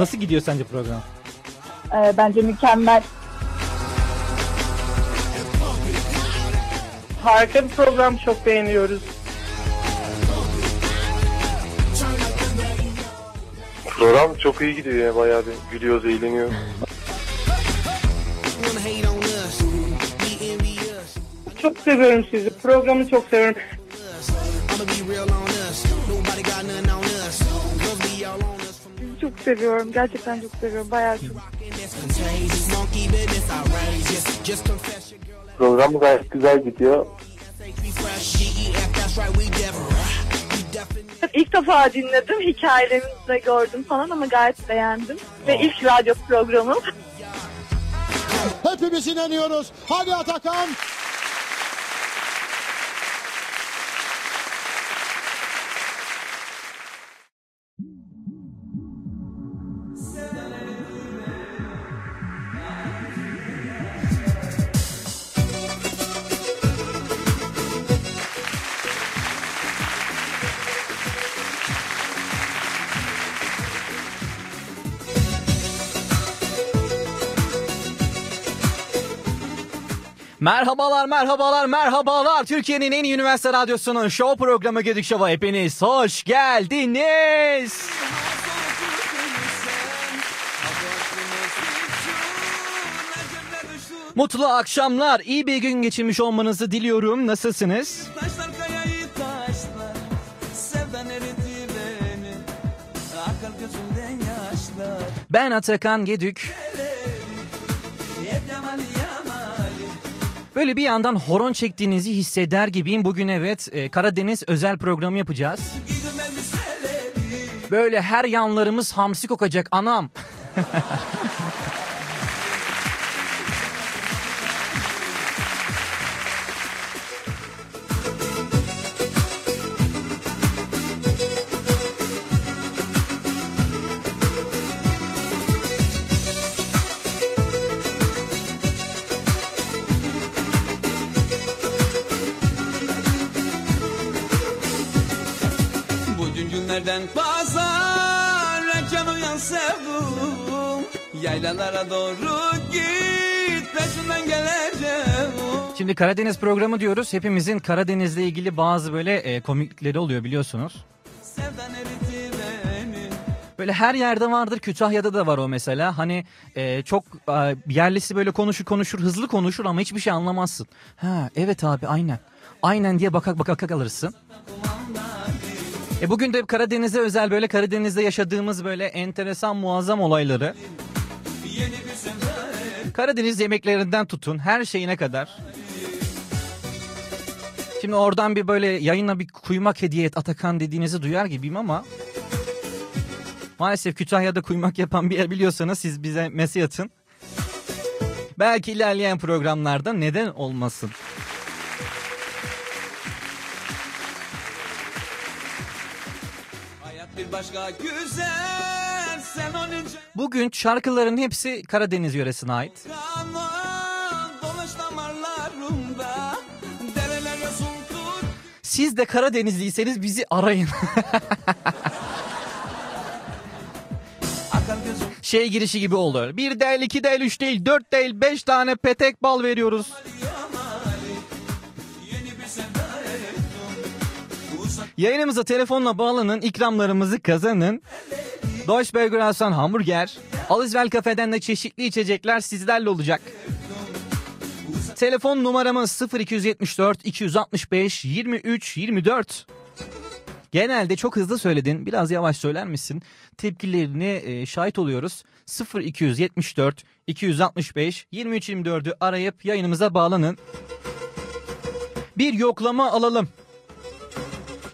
Nasıl gidiyor sence program? Ee, bence mükemmel. Harika bir program çok beğeniyoruz. Program çok iyi gidiyor ya bayağı bir gülüyoruz, eğleniyoruz. Çok seviyorum sizi. Programı çok seviyorum. Seviyorum. Gerçekten çok seviyorum. Bayağı çok. Program gayet güzel gidiyor. İlk defa dinledim. Hikayelerinizi de gördüm falan ama gayet beğendim. Ve ilk radyo programım. Hepimiz inanıyoruz. Hadi Atakan. Merhabalar, merhabalar, merhabalar. Türkiye'nin en iyi üniversite radyosunun show programı Gedik Show'a hepiniz hoş geldiniz. Mutlu akşamlar, iyi bir gün geçirmiş olmanızı diliyorum. Nasılsınız? Ben Atakan Gedük. Böyle bir yandan horon çektiğinizi hisseder gibiyim. Bugün evet e, Karadeniz özel programı yapacağız. Böyle her yanlarımız hamsi kokacak anam. Yaylalara doğru git Peşinden geleceğim Şimdi Karadeniz programı diyoruz. Hepimizin Karadeniz'le ilgili bazı böyle e, komiklikleri oluyor biliyorsunuz. Sevdan eritti beni Böyle her yerde vardır. Kütahya'da da var o mesela. Hani e, çok e, yerlisi böyle konuşur konuşur hızlı konuşur ama hiçbir şey anlamazsın. Ha evet abi aynen. Aynen diye bakak bakak kalırsın. E bugün de Karadeniz'e özel böyle Karadeniz'de yaşadığımız böyle enteresan muazzam olayları. Karadeniz yemeklerinden tutun her şeyine kadar. Şimdi oradan bir böyle yayına bir kuymak hediye et Atakan dediğinizi duyar gibiyim ama maalesef Kütahya'da kuymak yapan bir yer biliyorsanız siz bize mesaj atın. Belki ilerleyen programlarda neden olmasın. Hayat bir başka güzel Bugün şarkıların hepsi Karadeniz yöresine ait. Siz de Karadenizliyseniz bizi arayın. Şey girişi gibi oldu. Bir değil, iki değil, üç değil, dört değil, beş tane petek bal veriyoruz. Yayınımıza telefonla bağlanın, ikramlarımızı kazanın. Deutsche Burger Hamburger, Alizvel Kafe'den de çeşitli içecekler sizlerle olacak. Telefon numaramız 0274 265 23 24. Genelde çok hızlı söyledin. Biraz yavaş söyler misin? Tepkilerini e, şahit oluyoruz. 0274 265 23 24'ü arayıp yayınımıza bağlanın. Bir yoklama alalım.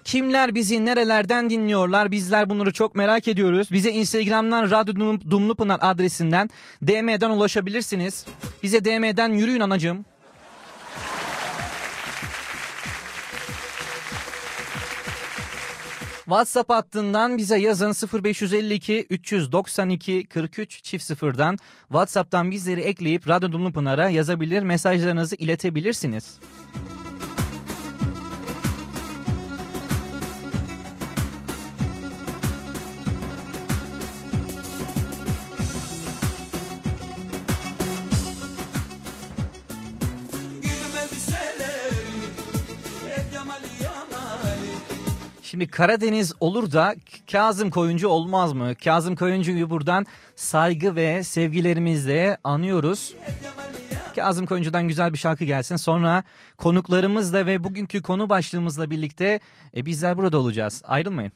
Kimler bizi nerelerden dinliyorlar? Bizler bunları çok merak ediyoruz. Bize Instagram'dan Radyo Dum- Dumlupınar adresinden DM'den ulaşabilirsiniz. Bize DM'den yürüyün anacığım. WhatsApp hattından bize yazın 0552 392 43 çift sıfırdan WhatsApp'tan bizleri ekleyip Radyo Dumlupınar'a yazabilir mesajlarınızı iletebilirsiniz. Şimdi Karadeniz olur da Kazım Koyuncu olmaz mı? Kazım Koyuncu'yu buradan saygı ve sevgilerimizle anıyoruz. Kazım Koyuncu'dan güzel bir şarkı gelsin. Sonra konuklarımızla ve bugünkü konu başlığımızla birlikte e, bizler burada olacağız. Ayrılmayın.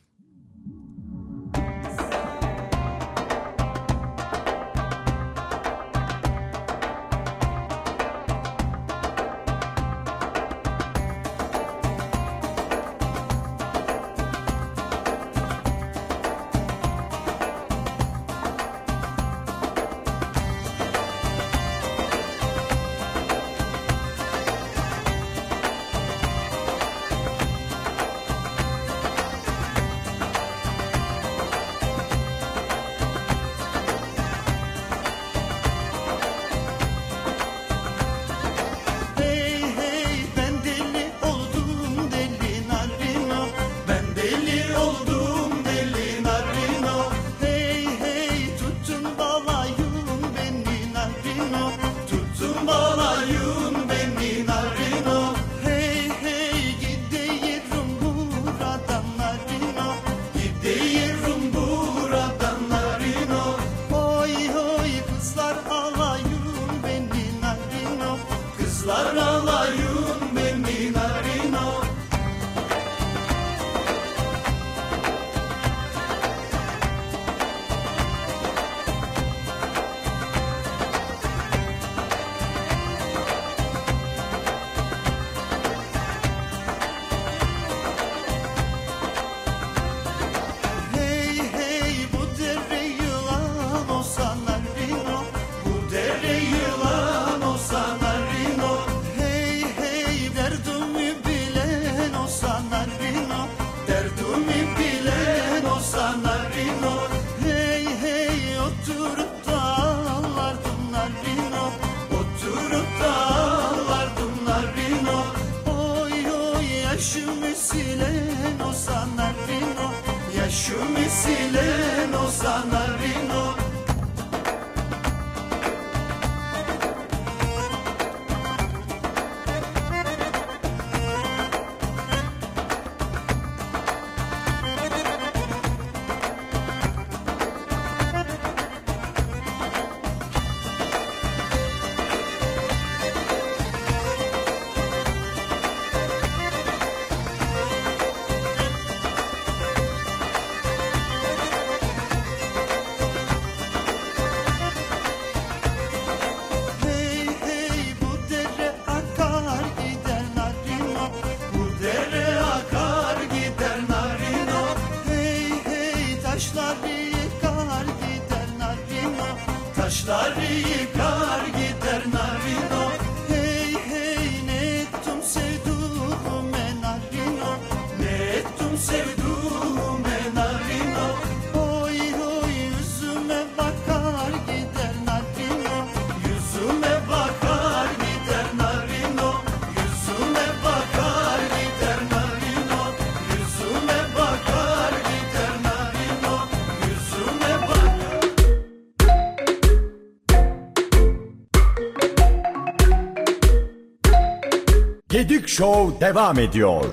Show devam ediyor.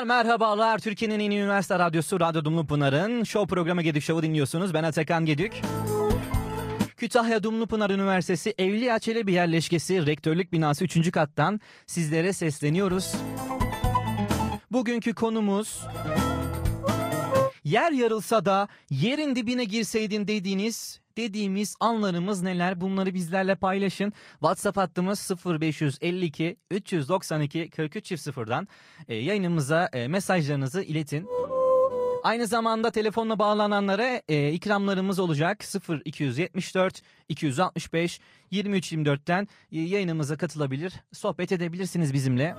Merhabalar merhabalar Türkiye'nin en iyi üniversite radyosu Radyo Dumlupınar'ın show programı Gedik Show'u dinliyorsunuz. Ben Atakan Gedik. Kütahya Dumlupınar Üniversitesi Evliya Çelebi yerleşkesi rektörlük binası 3. kattan sizlere sesleniyoruz. Bugünkü konumuz yer yarılsa da yerin dibine girseydin dediğiniz dediğimiz anlarımız neler? Bunları bizlerle paylaşın. WhatsApp hattımız 0552 392 43 0'dan e, yayınımıza e, mesajlarınızı iletin. Aynı zamanda telefonla bağlananlara e, ikramlarımız olacak. 0274 265 2324'ten e, yayınımıza katılabilir, sohbet edebilirsiniz bizimle.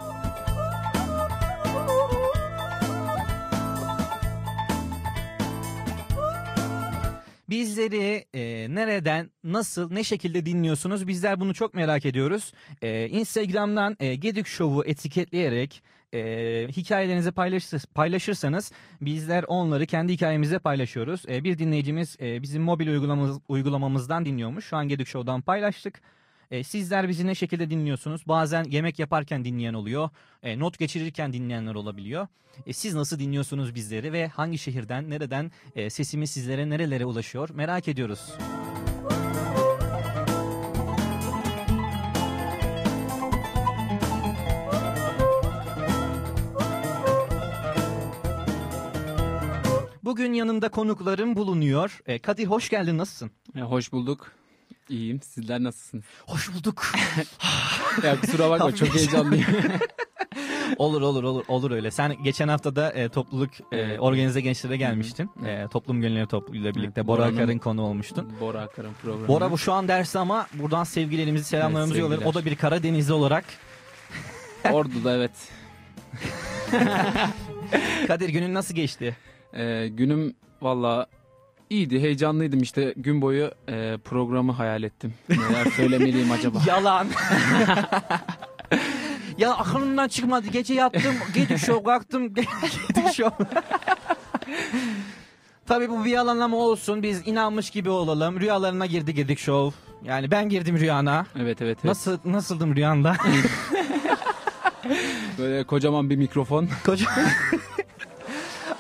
Bizleri e, nereden, nasıl, ne şekilde dinliyorsunuz? Bizler bunu çok merak ediyoruz. E, Instagram'dan e, Gedik Show'u etiketleyerek e, hikayelerinizi paylaşır, paylaşırsanız bizler onları kendi hikayemizde paylaşıyoruz. E, bir dinleyicimiz e, bizim mobil uygulamamız, uygulamamızdan dinliyormuş. Şu an Gedik Show'dan paylaştık. E, sizler bizi ne şekilde dinliyorsunuz? Bazen yemek yaparken dinleyen oluyor. E, not geçirirken dinleyenler olabiliyor. E, siz nasıl dinliyorsunuz bizleri ve hangi şehirden, nereden e, sesimiz sizlere nerelere ulaşıyor? Merak ediyoruz. Bugün yanımda konuklarım bulunuyor. E, Kadir hoş geldin, nasılsın? Ya, hoş bulduk. İyiyim. Sizler nasılsınız? Hoş bulduk. Ya kusura bakma çok heyecanlıyım. olur olur olur olur öyle. Sen geçen hafta da e, topluluk e, organize gençlere gelmiştin. E, toplum gönülleri topluluğuyla birlikte Evet, Bora Akar'ın konu olmuştun. Bora Akar'ın programı. Bora bu şu an derste ama buradan sevgilerimizi selamlarımızı Evet, yollarım. O da bir Karadenizli olarak. Ordu'da evet. Kadir günün nasıl geçti? Ee, günüm valla iyiydi. Heyecanlıydım işte. Gün boyu e, programı hayal ettim. Neler söylemeliyim acaba? Yalan. ya aklımdan çıkmadı. Gece yattım. Gece şov kalktım. Gece şov. Tabii bu bir yalanlama olsun. Biz inanmış gibi olalım. Rüyalarına girdi girdik şov. Yani ben girdim rüyana. Evet evet. evet. Nasıl nasıldım rüyanda? Böyle kocaman bir mikrofon. Koca.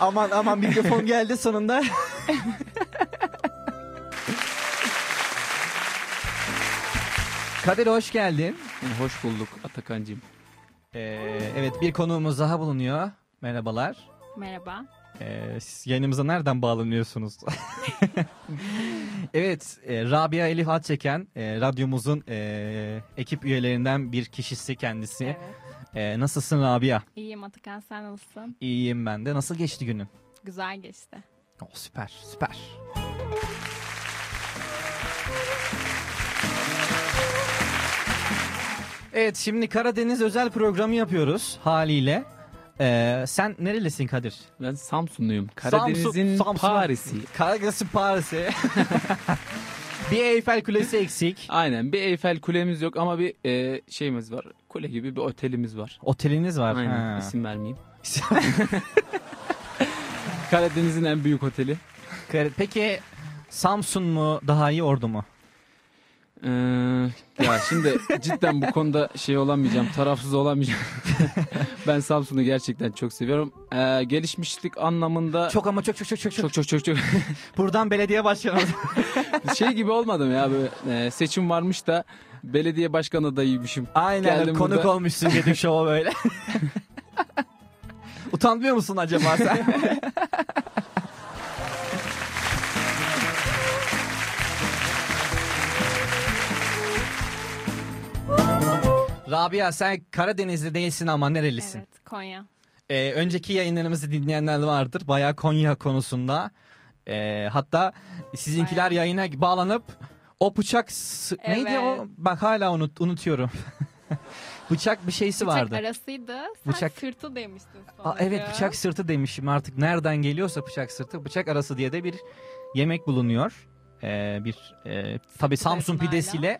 Aman aman mikrofon geldi sonunda. Kadir hoş geldin. hoş bulduk Atakan'cığım. Ee, evet bir konuğumuz daha bulunuyor. Merhabalar. Merhaba. Ee, siz yayınımıza nereden bağlanıyorsunuz? evet, e, Rabia Elif Atçeken, e, radyomuzun e, ekip üyelerinden bir kişisi kendisi. Evet. E, nasılsın Rabia? İyiyim Atakan sen nasılsın? İyiyim ben de. Nasıl geçti günün? Güzel geçti. Oh, süper, süper. Evet, şimdi Karadeniz özel programı yapıyoruz haliyle. Ee, sen nerelisin Kadir? Ben Samsunluyum. Karadeniz'in Samsun- Samsun- Paris'i. Karadeniz'in Paris'i. Bir Eyfel Kulesi eksik. Aynen bir Eyfel kulemiz yok ama bir e, şeyimiz var. Kule gibi bir otelimiz var. Oteliniz var. Aynen Ha. isim vermeyeyim. Karadeniz'in en büyük oteli. Peki Samsun mu daha iyi Ordu mu? Ee, ya şimdi cidden bu konuda şey olamayacağım, tarafsız olamayacağım. ben Samsun'u gerçekten çok seviyorum. Ee, gelişmişlik anlamında Çok ama çok çok çok çok çok. çok çok çok Buradan belediye başkanı. şey gibi olmadım ya böyle e, seçim varmış da belediye başkanı adayıymışım. Aynen Geldim konuk burada. olmuşsun Gedik Show'a böyle. Utanmıyor musun acaba sen? Rabia sen Karadenizli değilsin ama nerelisin? Evet Konya. Ee, önceki yayınlarımızı dinleyenler vardır. Bayağı Konya konusunda. Ee, hatta sizinkiler Bayağı. yayına bağlanıp o bıçak s- neydi Evet. o? Bak hala unut, unutuyorum. bıçak bir şeysi Bıçak vardı. arasıydı. Sen Bıçak- sırtı demiştin Aa, evet bıçak sırtı demişim artık nereden geliyorsa bıçak sırtı bıçak arası diye de bir yemek bulunuyor. Ee, bir e, tabi Samsun hala. pidesiyle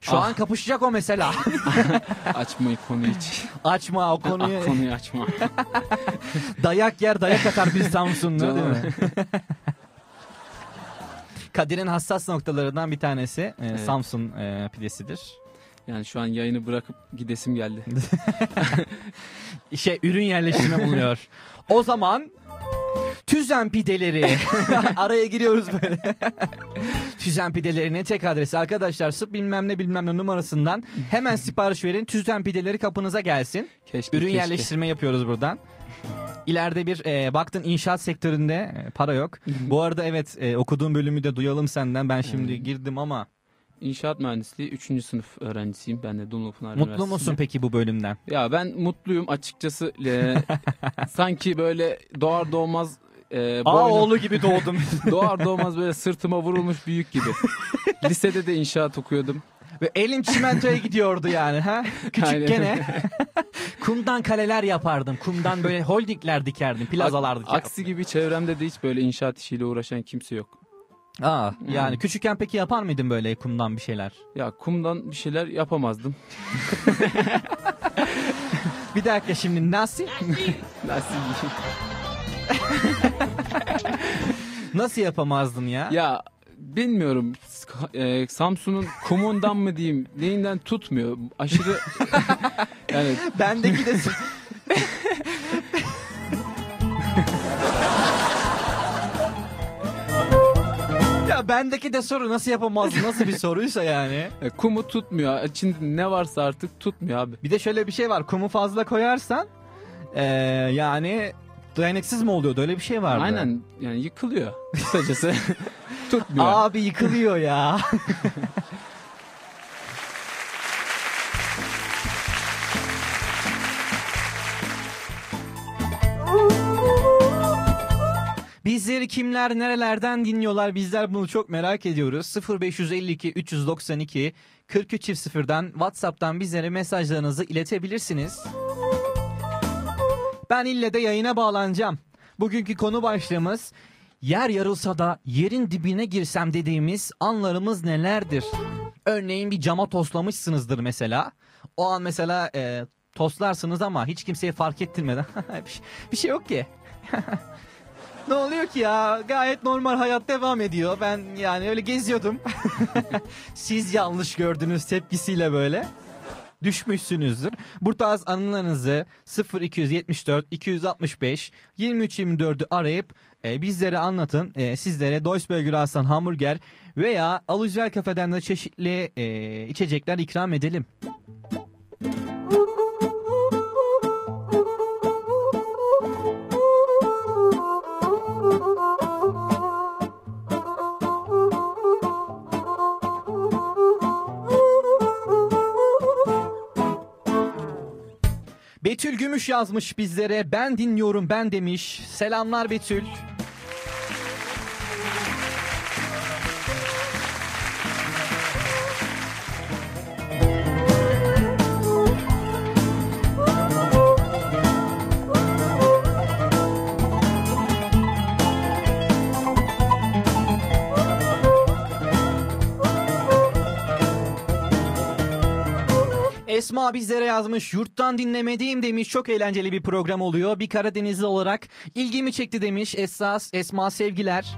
şu Ah. an kapışacak o mesela. Açma konuyu hiç. açma o konuyu. Ah, konuyu açma. dayak yer dayak atar bir Samsunlu değil mi? Kadir'in hassas noktalarından bir tanesi e, Evet. Samsun e, pidesidir. Yani şu an yayını bırakıp gidesim geldi. İşe ürün yerleştirme bulunuyor. O zaman Tüzen pideleri. Araya giriyoruz böyle. Tüzen pidelerinin tek adresi arkadaşlar sıp bilmem ne bilmem ne numarasından hemen sipariş verin. Tüzen pideleri kapınıza gelsin. Keşke Ürün keşke. yerleştirme yapıyoruz buradan. İleride bir e, baktın inşaat sektöründe e, para yok. Bu arada evet e, okuduğum bölümü de duyalım senden. Ben şimdi girdim ama İnşaat mühendisliği 3. sınıf öğrencisiyim. Ben de Dumlupınar mutlu Üniversitesi'nde. musun peki bu bölümden? Ya ben mutluyum açıkçası. Ee, sanki böyle doğar doğmaz e, Aa boynum- oğlu gibi doğdum. doğar doğmaz böyle sırtıma vurulmuş büyük gibi. Lisede de inşaat okuyordum. Ve elim çimentoya gidiyordu yani ha. Küçük gene. Kumdan kaleler yapardım. Kumdan böyle holdingler dikerdim. Plazalar dikerdim. Aksi gibi çevremde de hiç böyle inşaat işiyle uğraşan kimse yok. Aa, yani Hmm. küçükken peki yapar mıydın böyle kumdan bir şeyler? Ya kumdan bir şeyler yapamazdım. Bir dakika şimdi nasıl? Nasıl Nasıl yapamazdın ya? Ya bilmiyorum. e, Samsun'un kumundan mı diyeyim neyinden tutmuyor. Aşırı yani Bendeki de Ya bendeki de soru nasıl yapamazdın nasıl bir soruysa yani. e, kumu tutmuyor. İçinde ne varsa artık tutmuyor abi. Bir de şöyle bir şey var kumu fazla koyarsan eee, yani dayanıksız mı oluyordu öyle bir şey vardı. Aynen yani yıkılıyor. Kısacası tutmuyor. Abi yıkılıyor ya. Bizleri kimler nerelerden dinliyorlar bizler bunu çok merak ediyoruz. 0552 392 43 0'dan WhatsApp'tan bizlere mesajlarınızı iletebilirsiniz. Ben ille de yayına bağlanacağım. Bugünkü konu başlığımız yer yarılsa da yerin dibine girsem dediğimiz anlarımız nelerdir? Örneğin bir cama toslamışsınızdır mesela. O an mesela e, toslarsınız ama hiç kimseye fark ettirmeden bir, şey, bir şey yok ki. ne oluyor ki ya? Gayet normal hayat devam ediyor. Ben yani öyle geziyordum. Siz yanlış gördünüz tepkisiyle böyle düşmüşsünüzdür. Bu tarz anılarınızı 0274 265 23 24'ü arayıp e, bizlere anlatın. E, sizlere Deutsche Aslan hamburger veya Alüzel Kafe'den de çeşitli e, içecekler ikram edelim. Gümüş yazmış bizlere. Ben dinliyorum ben demiş. Selamlar Betül. Esma bizlere yazmış. Yurttan dinlemediğim demiş. Çok eğlenceli bir program oluyor. Bir Karadenizli olarak ilgimi çekti demiş. Esas Esma sevgiler.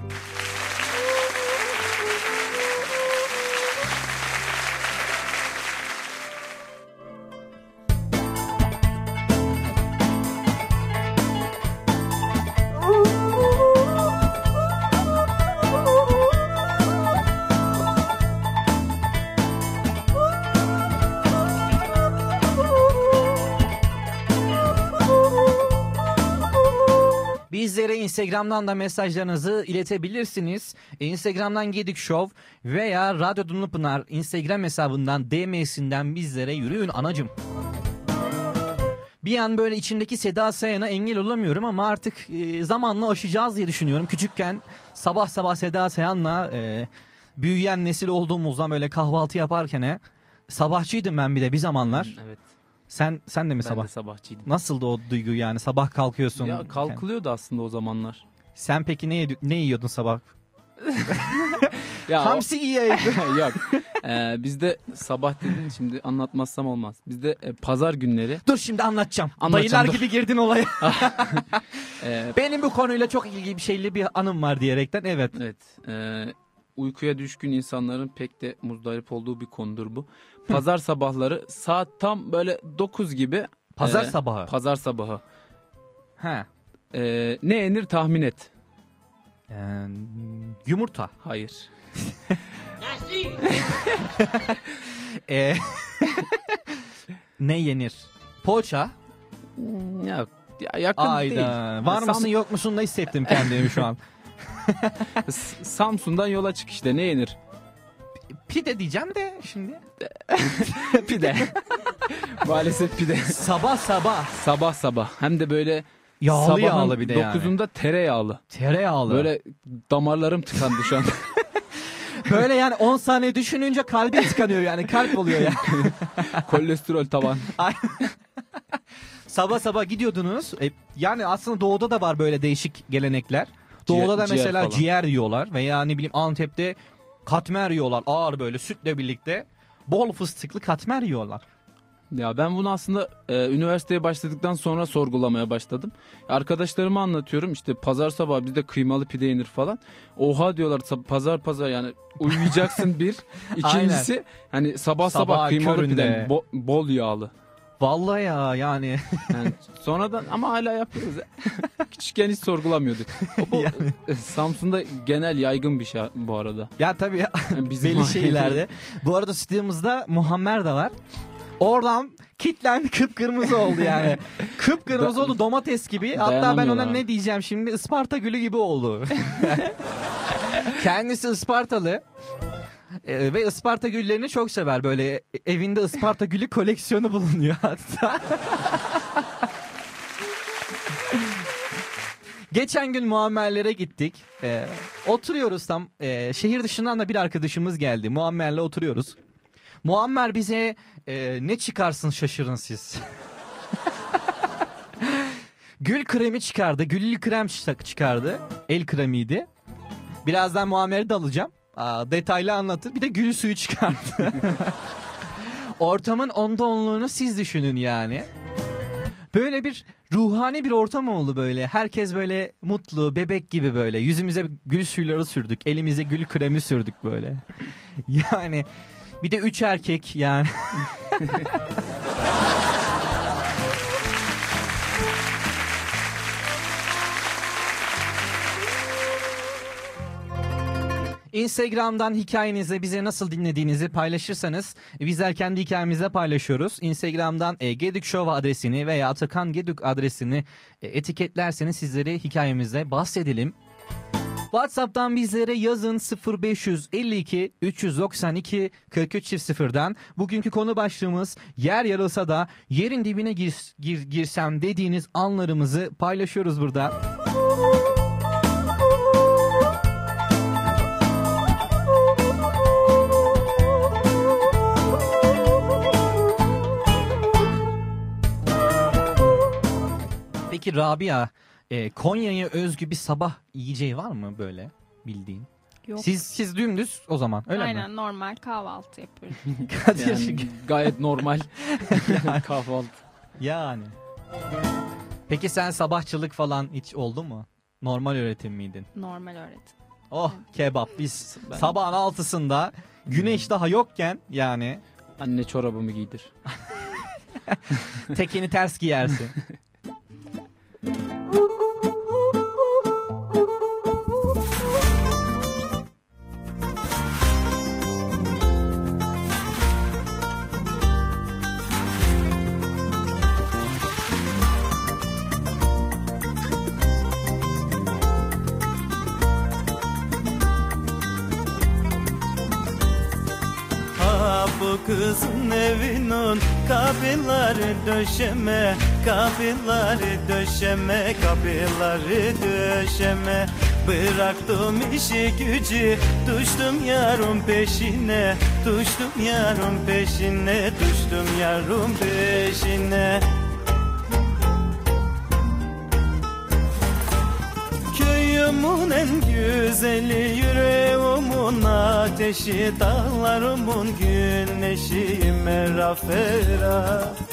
Instagram'dan da mesajlarınızı iletebilirsiniz. Instagram'dan Gedik Show veya Radyo Dumlupınar Instagram hesabından DM'sinden bizlere yürüyün anacım. Bir an böyle içimdeki Seda Sayan'a engel olamıyorum ama artık e, zamanla aşacağız diye düşünüyorum. Küçükken sabah sabah Seda Sayan'la e, büyüyen nesil olduğumuzdan böyle kahvaltı yaparken e, sabahçıydım ben bir de bir zamanlar. Evet. Sen sen de mi Ben sabah? de sabahçıydım. Nasıldı o duygu yani sabah kalkıyorsun. Ya kalkılıyordu aslında o zamanlar. Sen peki ne, yedi- ne yiyordun sabah? Ya o- Hamsi yiyeydin. Yok. Ee, bizde sabah dedin şimdi anlatmazsam olmaz. Bizde e, pazar günleri dur şimdi anlatacağım. Anlatacağım, Dayılar dur. gibi girdin olaya. e, Benim bu konuyla çok ilgili bir şeyli bir anım var diyerekten evet. evet e, uykuya düşkün insanların pek de muzdarip olduğu bir konudur bu. Pazar sabahları saat tam böyle 9 gibi Pazar e, sabahı. Pazar sabahı. He. E, ne yenir tahmin et. Ee, yumurta. Hayır. Ee, ne yenir? Poğaça. Ya, ya yakın değil. Ayda. Var Sam- mısın yok musun da hissettim kendimi şu an. Samsun'dan yola çık işte ne yenir? Pide diyeceğim de şimdi. Pide. Maalesef pide. Sabah sabah. sabah sabah. Hem de böyle Yağlı sabahın yağlı bir de yani. 9'unda tereyağlı. Tereyağlı. Böyle, damarlarım tıkandı şu an. böyle yani 10 saniye düşününce kalbin tıkanıyor yani kalp oluyor ya. Kolesterol tavan. sabah sabah gidiyordunuz. E, yani aslında doğuda da var böyle değişik gelenekler. Doğuda da ciğer mesela falan. ciğer yiyorlar veya ne bileyim Antep'te katmer yiyorlar ağır böyle sütle birlikte. Bol fıstıklı katmer yiyorlar. Ya ben bunu aslında e, üniversiteye başladıktan sonra sorgulamaya başladım. Arkadaşlarıma anlatıyorum işte pazar sabahı bizde kıymalı pide yenir falan. Oha diyorlar pazar pazar yani uyuyacaksın bir. İkincisi hani sabah sabah, Sabah kıymalı köründe. pide bo- bol yağlı. Vallahi ya yani. Yani sonradan ama hala yapıyoruz. Küçükken hiç sorgulamıyorduk. O, e, Samsun'da genel yaygın bir şey bu arada. ya tabii ya, Yani bizim belli şeylerde. Bu arada stüdyomuzda Muammer de var. Oradan kitlendi kıpkırmızı oldu yani. Kıpkırmızı oldu domates gibi. Hatta ben ona abi. ne diyeceğim şimdi Isparta gülü gibi oldu. Kendisi Ispartalı. Ee, ve Isparta güllerini çok sever. Böyle evinde Isparta gülü koleksiyonu bulunuyor hatta. Geçen gün Muammerlere gittik. Ee, oturuyoruz tam. Ee, şehir dışından da bir arkadaşımız geldi. Muammer'le oturuyoruz. Muammer bize e, ne çıkarsın şaşırın siz. Gül kremi çıkardı. Güllü krem çı- çıkardı. El kremiydi. Birazdan Muammer'i de alacağım. Detaylı anlatır. Bir de gül suyu çıkardı. Ortamın onda onluğunu siz düşünün yani. Böyle bir ruhani bir ortam oldu böyle. Herkes böyle mutlu, bebek gibi böyle. Yüzümüze gül suyları sürdük. Elimize gül kremi sürdük böyle. Yani bir de üç erkek yani. Instagram'dan hikayenizi bize nasıl dinlediğinizi paylaşırsanız bizler kendi hikayemizde paylaşıyoruz. Instagram'dan e, Gedük Show adresini veya Atakan Gedük adresini e, etiketlerseniz sizlere hikayemizde bahsedelim. WhatsApp'tan bizlere yazın 0552 392 43 0'dan. Bugünkü konu başlığımız yer yarılsa da yerin dibine gir, gir- girsem dediğiniz anlarımızı paylaşıyoruz burada. Peki Rabia, e, Konya'ya özgü bir sabah yiyeceği var mı böyle bildiğin? Yok. Siz siz dümdüz o zaman öyle Aynen mi? normal kahvaltı yapıyoruz. Yani gayet normal kahvaltı. Yani. Peki sen sabahçılık falan hiç oldu mu? Normal öğretim miydin? normal öğretim. Oh kebap biz Ben- sabahın altısında güneş daha yokken yani Anne çorabımı giydir. tekeni ters giyersin. Ha bu kızın evinin kapıları döşeme Kapıları döşeme Kapıları döşeme. Bıraktım işi gücü Düştüm yarın peşine. Düştüm yarın peşine Düştüm yarın peşine. Köyümün en güzeli yüreğimin ateşi Dağlarımın güneşi merafera Kalbimi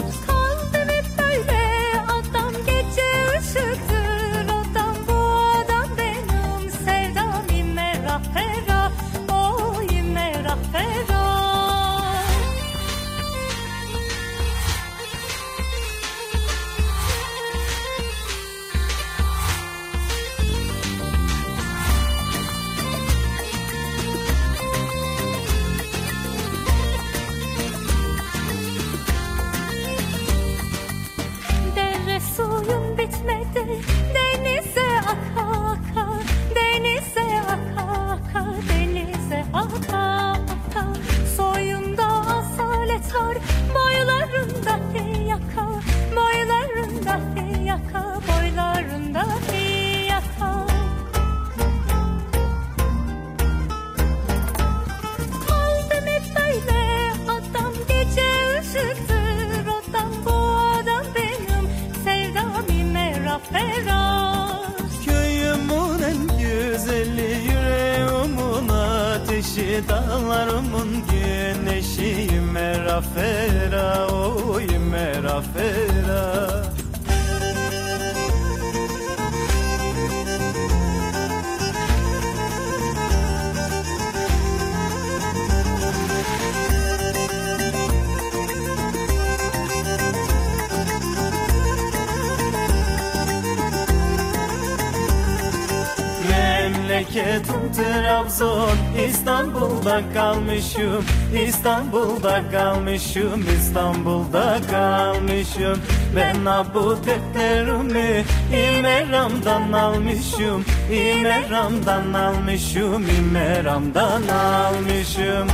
Trabzon İstanbul'da kalmışım İstanbul'da kalmışım İstanbul'da kalmışım. Ben ha bu defterimi İmeram'dan almışım İmeram'dan almışım İmeram'dan almışım.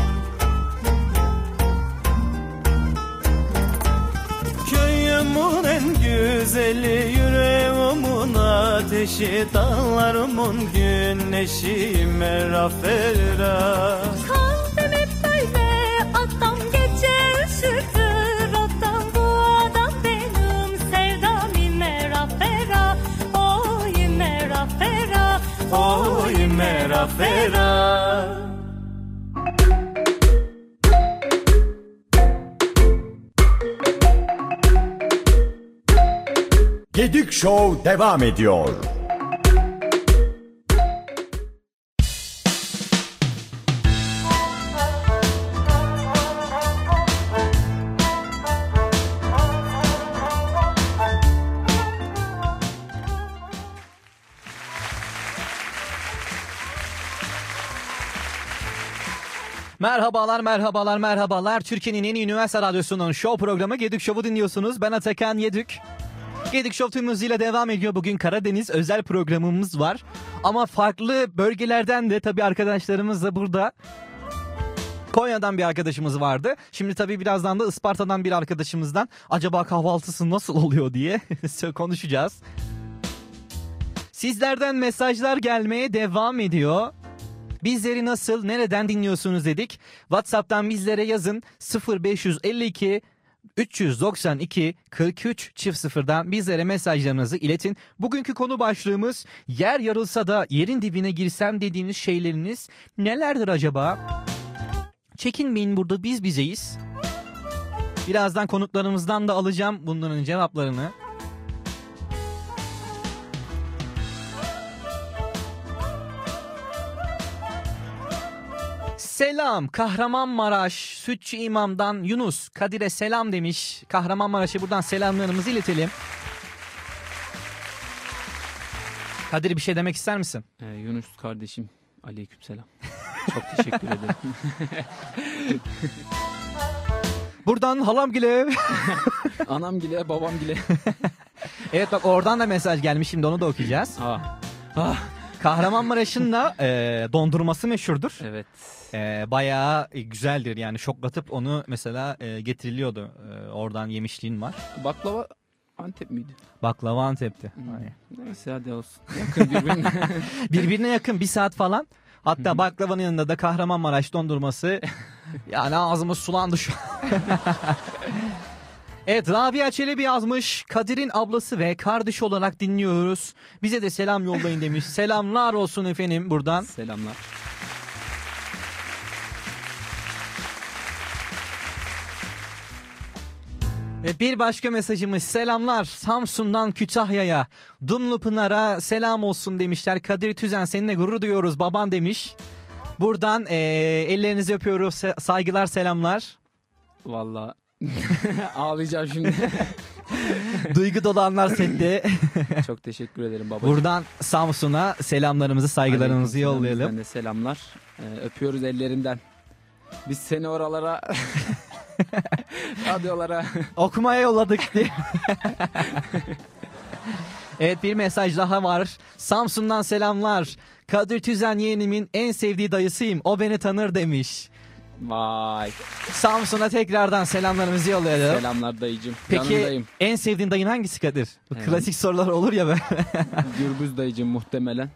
Köyümün en güzeli ateşi Dağlarımın güneşi merafera Kalbim hep böyle adam gece üşütür adam Bu adam benim sevdam merafera Oy merafera Oy merafera Gedik Show devam ediyor. Merhabalar, merhabalar, merhabalar. Türkiye'nin en iyi üniversite radyosunun show programı Gedik Show'u dinliyorsunuz. Ben Atakan Yedük. Gedik Show tüm hızıyla devam ediyor. Bugün Karadeniz özel programımız var. Ama farklı bölgelerden de tabii arkadaşlarımız da burada. Konya'dan bir arkadaşımız vardı. Şimdi tabii birazdan da Isparta'dan bir arkadaşımızdan acaba kahvaltısı nasıl oluyor diye konuşacağız. Sizlerden mesajlar gelmeye devam ediyor. Bizleri nasıl, nereden dinliyorsunuz dedik. WhatsApp'tan bizlere yazın 0552 392 43 çift sıfırdan bizlere mesajlarınızı iletin. Bugünkü konu başlığımız yer yarılsa da yerin dibine girsem dediğiniz şeyleriniz nelerdir acaba? Çekinmeyin burada biz bizeyiz. Birazdan konuklarımızdan da alacağım bunların cevaplarını. Selam Kahramanmaraş Sütçü İmam'dan Yunus Kadir'e selam demiş. Kahramanmaraş'a buradan selamlarımızı iletelim. Kadir bir şey demek ister misin? Ee, Yunus kardeşim aleykümselam. Çok teşekkür ederim. Buradan halam gile. Anam gile babam gile. evet bak oradan da mesaj gelmiş şimdi onu da okuyacağız. Ah. Ah. Kahramanmaraş'ın da e, dondurması meşhurdur. Evet. E, bayağı güzeldir yani şoklatıp onu mesela e, getiriliyordu. E, oradan yemişliğin var. Baklava Antep miydi? Baklava Antep'ti. Hmm. Aynen. Neyse hadi olsun. Yakın birbirine. Birbirine yakın bir saat falan. Hatta baklavanın yanında da Kahramanmaraş dondurması. yani ağzımız sulandı şu an. Evet Rabia Çelebi yazmış. Kadir'in ablası ve kardeşi olarak dinliyoruz. Bize de selam yollayın demiş. Selamlar olsun efendim buradan. Selamlar. Ve bir başka mesajımız selamlar Samsun'dan Kütahya'ya Dumlupınar'a selam olsun demişler. Kadir Tüzen seninle gurur duyuyoruz baban demiş. Buradan eee, ellerinizi öpüyoruz saygılar selamlar. Valla ağlayacağım şimdi. Duygu dolu anlar sette. Çok teşekkür ederim babacığım. Buradan Samsun'a selamlarımızı saygılarımızı Aleykümselam, yollayalım. bizden de selamlar. Ee, öpüyoruz ellerinden. Biz seni oralara radyolara Okumaya yolladık diye. evet bir mesaj daha var. Samsun'dan selamlar. Kadir Tüzen yeğenimin en sevdiği dayısıyım. O beni tanır demiş. Vay. Samsun'a tekrardan selamlarımızı yollayalım. Selamlar dayıcım. Peki Yanındayım. en sevdiğin dayın hangisi Kadir? Bu Evet. Klasik sorular olur ya böyle. Gürbüz dayıcım muhtemelen.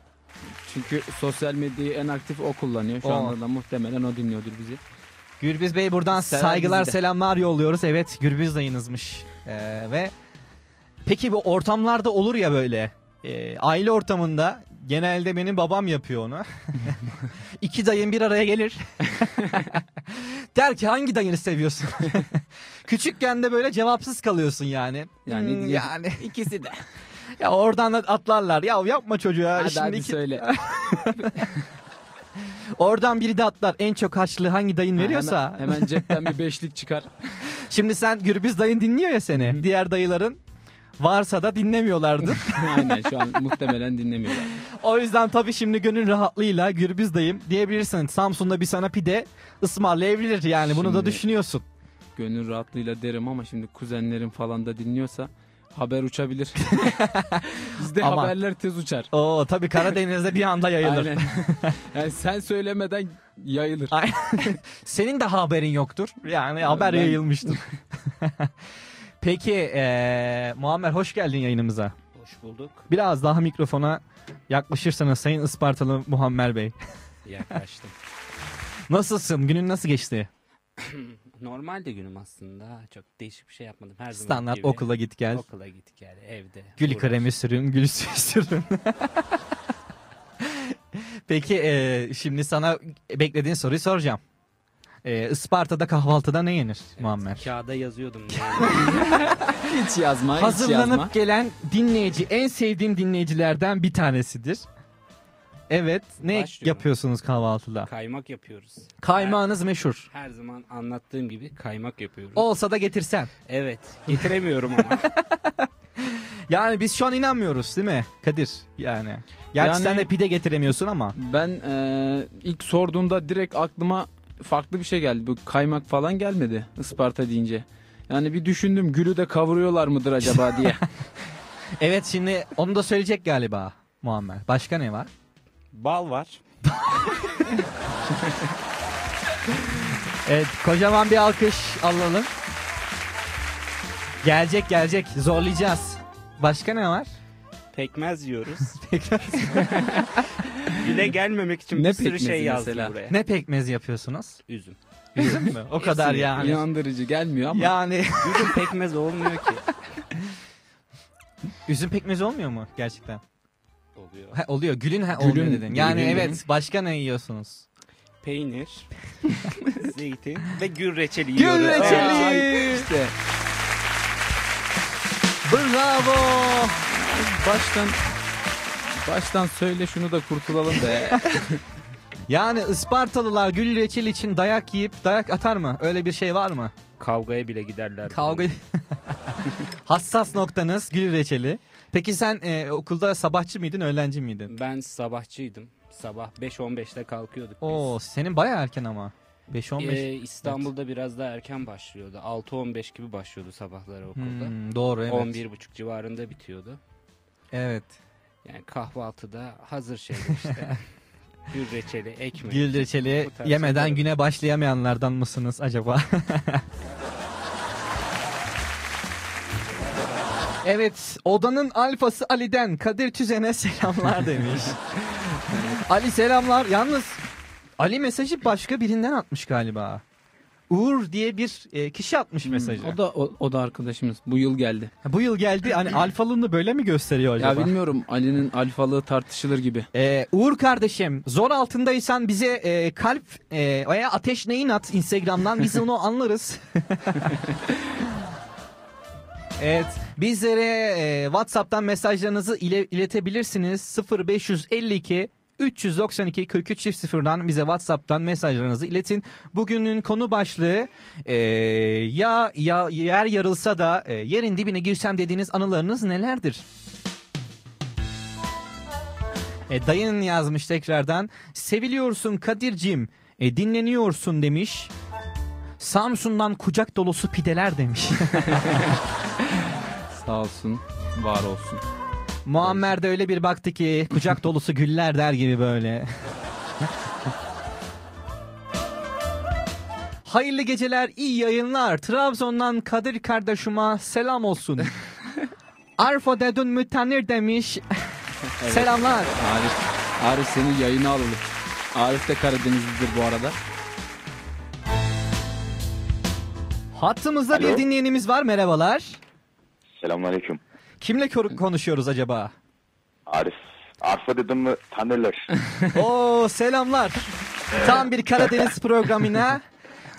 Çünkü sosyal medyayı en aktif o kullanıyor. Şu O. anda da muhtemelen o dinliyordur bizi. Gürbüz Bey buradan Sever saygılar selamlar yolluyoruz. Evet Gürbüz dayınızmış. Ee, ve peki bu ortamlarda olur ya böyle e, aile ortamında Genelde benim babam yapıyor onu. İki dayın bir araya gelir. Der ki hangi dayını seviyorsun? Küçükken de böyle cevapsız kalıyorsun yani. Yani, Hmm, yani. ikisi de. Ya oradan da atlarlar. Ya yapma çocuğa. Hadi Şimdi hadi iki- söyle. Oradan biri de atlar. En çok harçlığı hangi dayın veriyorsa. Hemen, hemen cepten bir beşlik çıkar. Şimdi sen Gürbüz dayın dinliyor ya seni. Diğer dayıların varsa da dinlemiyorlardır. Aynen şu an muhtemelen dinlemiyorlar. o yüzden tabii şimdi gönül rahatlığıyla Gürbüz dayım diyebilirsin. Samsun'da bir sana pide ısmarlayabilir yani. Bunu da Şimdi- düşünüyorsun. Gönül rahatlığıyla derim ama şimdi kuzenlerim falan da dinliyorsa haber uçabilir. Bizde Aman. haberler tez uçar. Oo tabii Karadeniz'de bir anda yayılır. Aynen. yani sen söylemeden yayılır. Ay- Senin de haberin yoktur. Yani haber ben- yayılmıştır. Peki eee Muammer hoş geldin yayınımıza. Hoş bulduk. Biraz daha mikrofona yaklaşırsanız Sayın Ispartalı Muammer Bey. Yaklaştım. Nasılsın? Günün nasıl geçti? Normal de günüm aslında. Çok değişik bir şey yapmadım. Her zaman Standart gibi. okula git gel. Okula git gel evde. Gül uğraş. kremi sürün, gül suyu sürün. Peki eee, şimdi sana beklediğin soruyu soracağım. Eee Isparta'da kahvaltıda ne yenir Muammer? Kağıda yazıyordum. Hiç yazma, hiç Hazırlanıp yazma. gelen dinleyici en sevdiğim dinleyicilerden bir tanesidir. Evet. Ne Başlıyorum. yapıyorsunuz kahvaltıda? kaymak yapıyoruz. Kaymağınız meşhur. Her zaman anlattığım gibi kaymak yapıyoruz. Olsa da getirsen. Evet. Getiremiyorum ama. Yani biz şu an inanmıyoruz değil mi Kadir? Yani. Gerçi Yani- sen de pide getiremiyorsun ama. Ben eee, ilk sorduğunda direkt aklıma farklı bir şey geldi. Bu kaymak falan gelmedi Isparta deyince. Yani bir düşündüm gülü de kavuruyorlar mıdır acaba diye. Evet şimdi onu da söyleyecek galiba Muammer. Başka ne var? Bal var. Evet kocaman bir alkış alalım. Gelecek gelecek zorlayacağız. Başka ne var? Pekmez yiyoruz. Pekmez. Güle gelmemek için Ne bir sürü şey yazdım mesela? buraya. ne pekmezi yapıyorsunuz? Üzüm. Üzüm mü? O kadar yani. İnandırıcı gelmiyor ama. Yani Üzüm pekmez olmuyor ki. üzüm pekmezi olmuyor mu gerçekten? Oluyor. Ha, oluyor. Gülün ha, Gülün- olmuyor dedin. Yani gülün- evet başka ne yiyorsunuz? Peynir, zeytin ve gül reçeli Gül yiyoruz. reçeli! Ay, işte. Bravo! Baştan baştan söyle şunu da kurtulalım be. Yani Ispartalılar gül reçeli için dayak yiyip dayak atar mı? Öyle bir şey var mı? Kavgaya bile giderler. Kavga Hassas noktanız gül reçeli. Peki sen e, okulda sabahçı mıydın, öğlenci miydin? Ben sabahçıydım. Sabah 5-15'te kalkıyorduk biz. Oo, senin baya erken ama. 5-15. Ee, İstanbul'da biraz daha erken başlıyordu. 6-15 gibi başlıyordu sabahları okulda. Hmm, doğru evet. 11.30 civarında bitiyordu. Evet. Yani kahvaltıda hazır şeyler işte. Gül reçeli, ekmek. Gül reçeli yemeden şeyler. güne başlayamayanlardan mısınız acaba? evet, odanın alfası Ali'den Kadir Tüzen'e selamlar demiş. Ali selamlar. Yalnız Ali mesajı başka birinden atmış galiba. Uğur diye bir e, kişi atmış mesajı. o da o, o da arkadaşımız. Bu yıl geldi. Bu yıl geldi. Hani alfalığını böyle mi gösteriyor acaba? Ya bilmiyorum Ali'nin alfalığı tartışılır gibi. Ee, Uğur kardeşim zor altındaysan bize e, kalp e, veya ateş neyin at Instagram'dan biz onu anlarız. evet bizlere e, Whatsapp'tan mesajlarınızı ile, iletebilirsiniz 0552 392 43 çift sıfırdan bize Whatsapp'tan mesajlarınızı iletin. Bugünün konu başlığı e, ya ya yer yarılsa da e, yerin dibine girsem dediğiniz anılarınız nelerdir? E, dayın yazmış tekrardan. Seviliyorsun Kadir'cim. E, dinleniyorsun demiş. Samsun'dan kucak dolusu pideler demiş. Sağ olsun, var olsun. Muammer de öyle bir baktı ki kucak dolusu güller der gibi böyle. Hayırlı geceler, iyi yayınlar. Trabzon'dan Kadir kardeşime selam olsun. Arfo dedun mütenir demiş. Selamlar. Arif, Arif senin yayını alalım. Arif de Karadenizlidir bu arada. Hattımızda bir Alo. dinleyenimiz var. Merhabalar. Selamünaleyküm. Kimle konuşuyoruz acaba? Arif. Arfa dedim mi tanırlar. Oo selamlar. Tam bir Karadeniz programına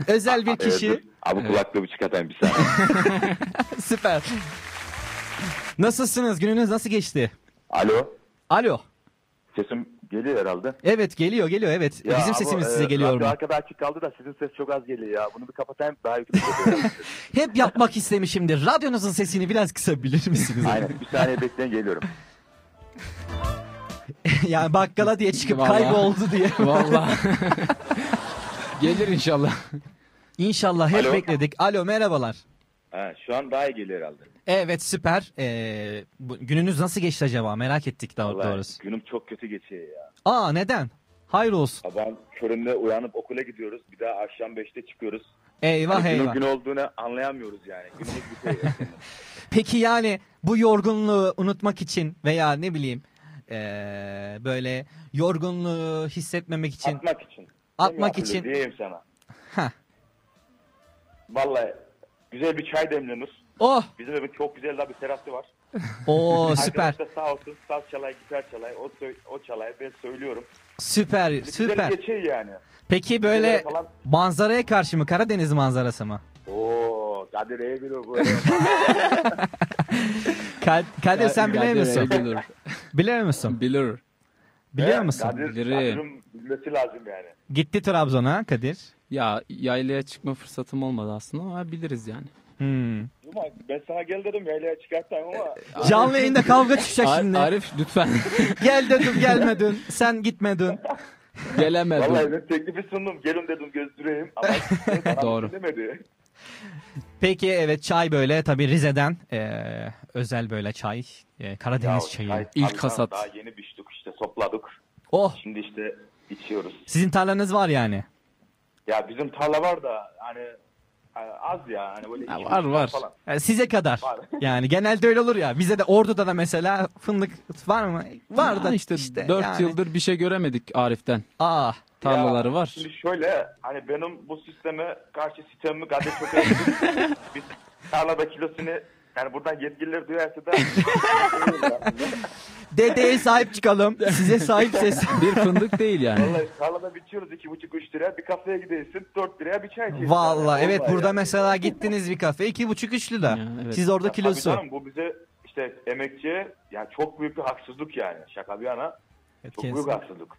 özel bir kişi. Abi kulaklığımı çıkartayım bir saniye. Süper. Nasılsınız? Gününüz nasıl geçti? Alo. Alo. Sesim geliyor herhalde. Evet geliyor geliyor evet. Ya Bizim ama, sesimiz e, size geliyor radyo mu? arkada açık kaldı da sizin ses çok az geliyor ya. Bunu bir kapatayım daha yüksek oluyor. Hep yapmak istemişimdir. Radyonuzun sesini biraz kısabilir misiniz? Aynen bir saniye bekleyin geliyorum. yani bakkala diye çıkıp Vallahi. kayboldu diye. Vallahi. Gelir inşallah. İnşallah hep Alo. bekledik. Alo merhabalar. Ha, şu an daha iyi geliyor herhalde. Evet süper. Ee, bu, gününüz nasıl geçti acaba? Merak ettik daha Vallahi doğrusu. günüm çok kötü geçiyor ya. Aa neden? Hayır olsun. Sabah köründe uyanıp okula gidiyoruz. Bir daha akşam 5'te çıkıyoruz. Eyvah Hani günün eyvah. gün olduğunu anlayamıyoruz yani. Günümüz bitiyor. Peki yani bu yorgunluğu unutmak için veya ne bileyim ee, böyle yorgunluğu hissetmemek için Atmak için. Atmak için. Diyeyim sana. Heh. Vallahi güzel bir çay demlenir. Oh Bizim evin çok güzel de bir terası var. Oo süper. Arkadaş da sağ olsun saz çalay, gitar çalay, o, o çalay ben söylüyorum. Süper Güzel süper. geçiyor yani. Peki böyle Güzel falan. manzaraya karşı mı Karadeniz manzarası mı? Oo, Kadir iyi bilir bu. Ka- Kadir sen biliyor Kadir musun? bilir. Biliyor musun? Bilir. Biliyor musun? Kadir, Bilirim. Bilmesi lazım yani. Gitti Trabzon'a Kadir. Ya yaylaya çıkma fırsatım olmadı aslında ama biliriz yani. Hmm. Ama ben sana gel dedim yaylaya çıkartayım ama. Canlı yayında kavga çıkacak Ar- şimdi. Arif lütfen Gel dedim gelmedin. Sen gitmedin. gelemedim. Vallahi ben teklifi sundum gelin dedim gözdüreyim ama Doğru. demedi. Peki evet çay böyle tabii Rize'den eee, özel böyle çay. eee, Karadeniz çayı. çay- İlk hasat. Daha yeni biçtik işte topladık. Oh Şimdi işte içiyoruz. sizin tarlanız var yani. Ya bizim tarla var da hani az ya hani böyle iki var, var. falan. Yani size kadar. Var. Yani genelde öyle olur ya. Bize de Ordu'da da mesela fındık var mı? Var da işte, işte 4 yani. yıldır bir şey göremedik Arif'ten. Aa. Tarlaları Ya, var. Şimdi şöyle hani benim bu sisteme karşı sistemimi Kadir çok. Biz tarlada kilosunu yani buradan yetkililer duyarsa da Dedeye sahip çıkalım. Size sahip ses. Bir fındık değil yani. Vallahi tarlada biçiyoruz iki buçuk üç liraya bir kafeye gidiyorsun dört liraya bir çay içiyorsun. Vallahi evet Vallahi burada mesela gittiniz bir kafe iki buçuk üç lira. Ya, evet. Siz orada Ya tabii kilosu. canım, bu bize işte emekçiye yani çok büyük bir haksızlık yani. Şaka bir yana. Evet, Çok kesin. büyük haksızlık.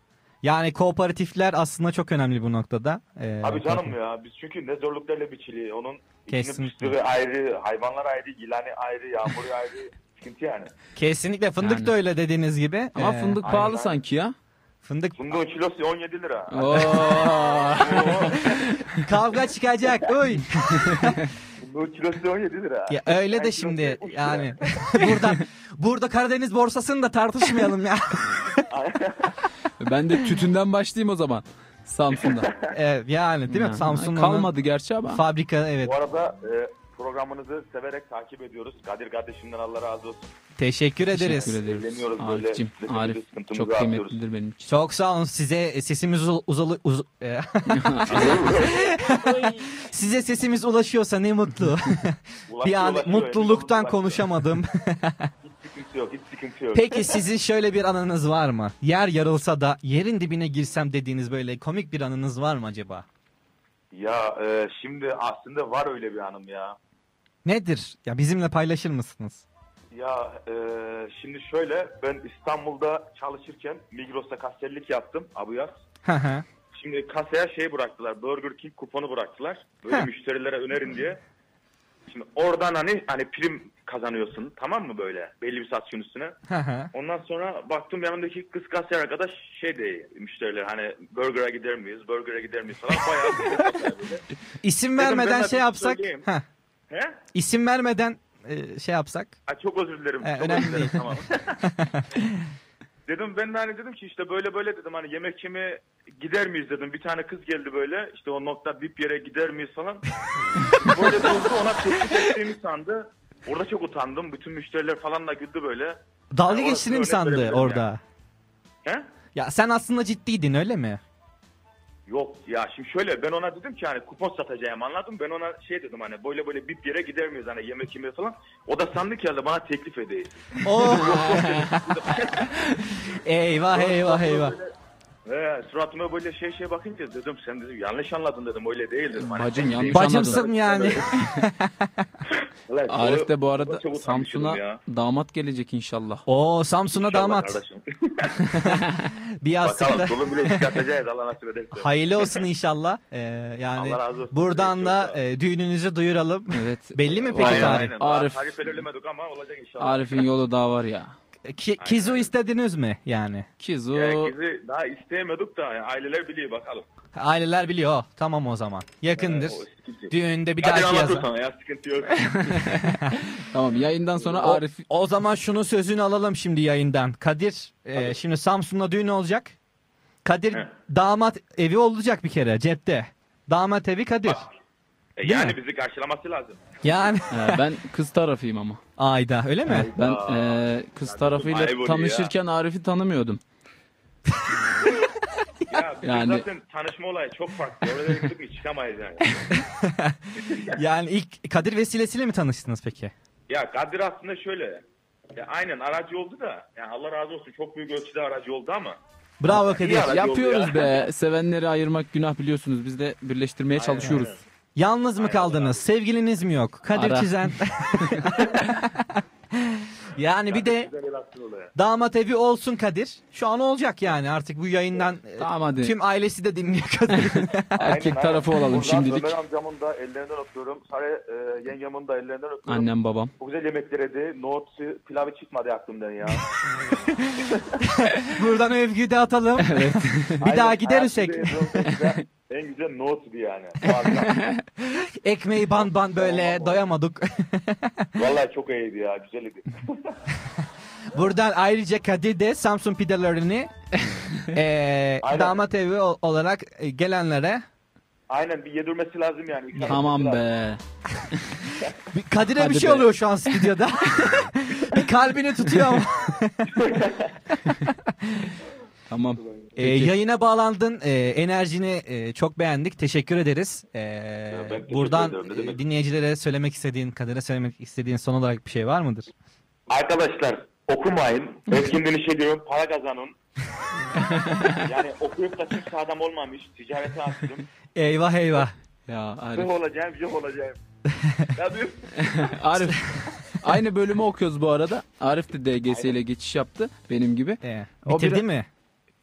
Yani kooperatifler aslında çok önemli bu noktada. Ee, Abi canım ya biz çünkü ne zorluklarla biçiliyor. Onun Kesinlikle. ayrı, hayvanlar ayrı, yılanı ayrı, yağmuru ayrı. Sıkıntı yani. Kesinlikle fındık Yani. da öyle dediğiniz gibi. Ama Ee, fındık aynen, pahalı aynen. sanki ya. Fındık Fındığın kilosu 17 lira. Oo. kavga çıkacak. Uy. Fındığın kilosu 17 lira. Ya öyle Yani de şimdi 70 lira. yani buradan burada Karadeniz borsasını da tartışmayalım ya. ben de tütünden başlayayım o zaman. Samsun'da. evet yani değil mi? Yani, Samsun'un Kalmadı gerçi ama. fabrika evet. Bu arada e, programınızı severek takip ediyoruz. Kadir kardeşimden Allah razı olsun. Teşekkür ederiz. Teşekkür ederiz. Arif'cim. Arif çok kıymetlidir benim için. Çok sağ olun size sesimiz uz- uzalı uz- e, size sesimiz ulaşıyorsa ne mutlu. bir an ulaşıyor, mutluluktan konuşamadım. Hiç sıkıntı yok, hiç sıkıntı yok. Peki sizin şöyle bir anınız var mı? Yer yarılsa da yerin dibine girsem dediğiniz böyle komik bir anınız var mı acaba? Ya e, şimdi aslında var öyle bir hanım ya. Nedir? Ya bizimle paylaşır mısınız? Ya e, şimdi şöyle ben İstanbul'da çalışırken Migros'ta kasiyerlik yaptım abu yaz. Şimdi kasaya şey bıraktılar Burger King kuponu bıraktılar. Böyle müşterilere önerin diye. Şimdi oradan hani hani prim kazanıyorsun tamam mı böyle belli bir saat üstüne. Ondan sonra baktım yanımdaki kız kasiyer arkadaş şey de müşteriler hani burger'a gider miyiz, burger'a gider miyiz falan bayağı. İsim Dedim, vermeden ben de şey yapsak. He? İsim vermeden e, şey yapsak. Ha, çok özür dilerim. He, çok önemli özür dilerim, değil. Tamam. dedim ben de hani dedim ki işte böyle böyle dedim hani yemek yemeye gider miyiz dedim. Bir tane kız geldi böyle işte o nokta bip yere gider miyiz falan. böyle durdu ona teklif ettiğimi sandı. Orada çok utandım. Bütün müşteriler falan da güldü böyle. Dalga Yani geçtiğini mi sandı orada? He? Ya sen aslında ciddiydin öyle mi? Yok ya şimdi şöyle ben ona dedim ki hani kupon satacağım anladım. Ben ona şey dedim hani böyle böyle bip yere gider miyiz hani yemek yemeye falan. O da sandı ki herhalde bana teklif edeyim. Oo. Eyvah eyvah eyvah. He, suratıma böyle şey şey bakınca dedim sen dedim yanlış anladın dedim öyle değil dedim. Hani Bacım sen yanlış Bacımsın yani. Arif de bu arada Samsun'a damat gelecek inşallah. Oo Samsun'a damat. Bir yastıkta. Bakalım bile çıkartacağız Allah nasip ederse. Hayırlı olsun inşallah. Ee, yani Allah razı olsun. buradan da e, düğününüzü duyuralım. Evet. Belli mi peki tarih? aynen. Arif- Tarih belirlemedik ama olacak inşallah. Arif'in yolu daha var ya. Ki, kizu istediniz mi yani? Kizu Ya kızı daha isteyemedik da yani aileler biliyor bakalım. Aileler biliyor. Oh, Tamam o zaman. Yakındır. Ee. Düğünde bir dahaki yazın. sana ya sıkıntı yok. tamam yayından sonra O, Arif o zaman şunu sözünü alalım şimdi yayından. Kadir e, şimdi Samsun'da düğün olacak. Kadir He. damat evi olacak bir kere cepte. Damat evi Kadir. E, Değil yani mi? bizi karşılaması lazım. Yani He, ben kız tarafıyım ama. ayda öyle mi? Ben Aa, e, kız tarafıyla ayıp oluyor tanışırken Arif'i tanımıyordum. Ya Yani- zaten tanışma olayı çok farklı. Oraya gittik mi çıkamayız yani. Yani ilk Kadir vesilesiyle mi tanıştınız peki? Ya Kadir aslında şöyle. Ya aynen aracı oldu da. Yani Allah razı olsun çok büyük ölçüde aracı oldu ama. Bravo Kadir. aracı oldu Yapıyoruz ya. be. Sevenleri ayırmak günah biliyorsunuz. Biz de birleştirmeye çalışıyoruz. Yalnız mı kaldınız? Sevgiliniz mi yok? Kadir Ara. Çizen. yani bir de damat evi olsun Kadir. Şu an olacak yani artık bu yayından e, Tamam hadi. tüm ailesi de dinliyor Kadir. Erkek Aynen, tarafı aynen. olalım Buradan şimdilik. Ömer amcamın da ellerinden öpüyorum. Sare e, yengemin de ellerinden öpüyorum. Annem babam. Bu güzel yemekler yedi. Nohut pilavı çıkmadı aklımdan ya. Buradan övgüyü de atalım. bir daha Aynen, gidersek hayatımda yediğim en güzel- En güzel nohuttu yani. Ekmeği ban ban böyle doyamadık. Vallahi çok iyiydi ya. Güzeldi. Buradan ayrıca Kadir de Samsun pidelerini e, Aynen. damat evi ol- olarak e, gelenlere Aynen bir yedirmesi lazım yani. İkram Tamam etmesi lazım. be. Bir- Kadir'e Hadi bir şey be. oluyor şu an stüdyoda. bir kalbini tutuyor ama. Tamam. E, yayına bağlandın. E, enerjini e, çok beğendik. Teşekkür ederiz. E, ben teşekkür buradan ederim, e, dinleyicilere söylemek istediğin, Kadir'e söylemek istediğin son olarak bir şey var mıdır? Arkadaşlar okumayın. Özgün işe girin. Para kazanın. yani okuyup da kimse adam olmamış. Ticarete açtım. Eyvah eyvah. Ya Arif. olacağım, zıh olacağım. ya diyor. Arif. Aynı bölümü okuyoruz bu arada. Arif de DGS ile geçiş yaptı benim gibi. E, O bitirdi biraz- mi?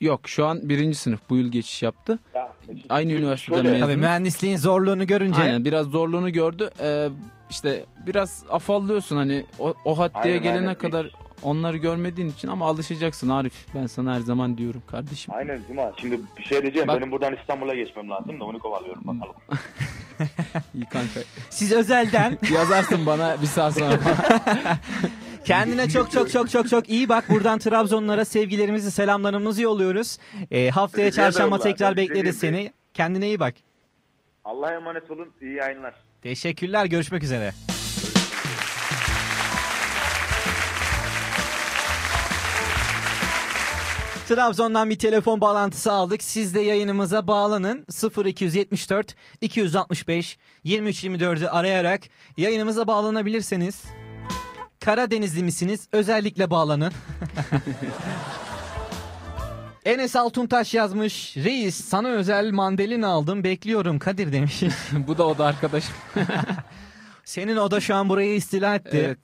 Yok şu an birinci sınıf bu yıl geçiş yaptı. Ya, Aynı üniversiteden şöyle, mezun. Tabii mühendisliğin zorluğunu görünce. Aynen biraz zorluğunu gördü. Ee, işte biraz afallıyorsun hani o, o haddeye Aynen, gelene aynen. kadar onları görmediğin için ama alışacaksın Arif. Ben sana her zaman diyorum kardeşim. Aynen Cuma. Şimdi bir şey diyeceğim. Bak- Benim buradan İstanbul'a geçmem lazım da onu kovalıyorum bakalım. İyi kanka. Siz özelden Yazarsın bana bir saat sonra. kendine çok çok çok çok çok iyi bak. Buradan Trabzonlara sevgilerimizi, selamlarımızı yolluyoruz. E, haftaya Rica çarşamba tekrar bekleriz seni. Kendine iyi bak. Allah'a emanet olun. İyi yayınlar. Teşekkürler. Görüşmek üzere. Trabzon'dan bir telefon bağlantısı aldık. Siz de yayınımıza bağlanın. 0274 265 2324'ü arayarak yayınımıza bağlanabilirseniz. Karadenizli misiniz? Özellikle bağlanın. Enes Altuntaş yazmış. Reis sana özel mandalina aldım bekliyorum Kadir demiş. bu da o da arkadaşım. Senin oda şu an burayı istila etti. Evet.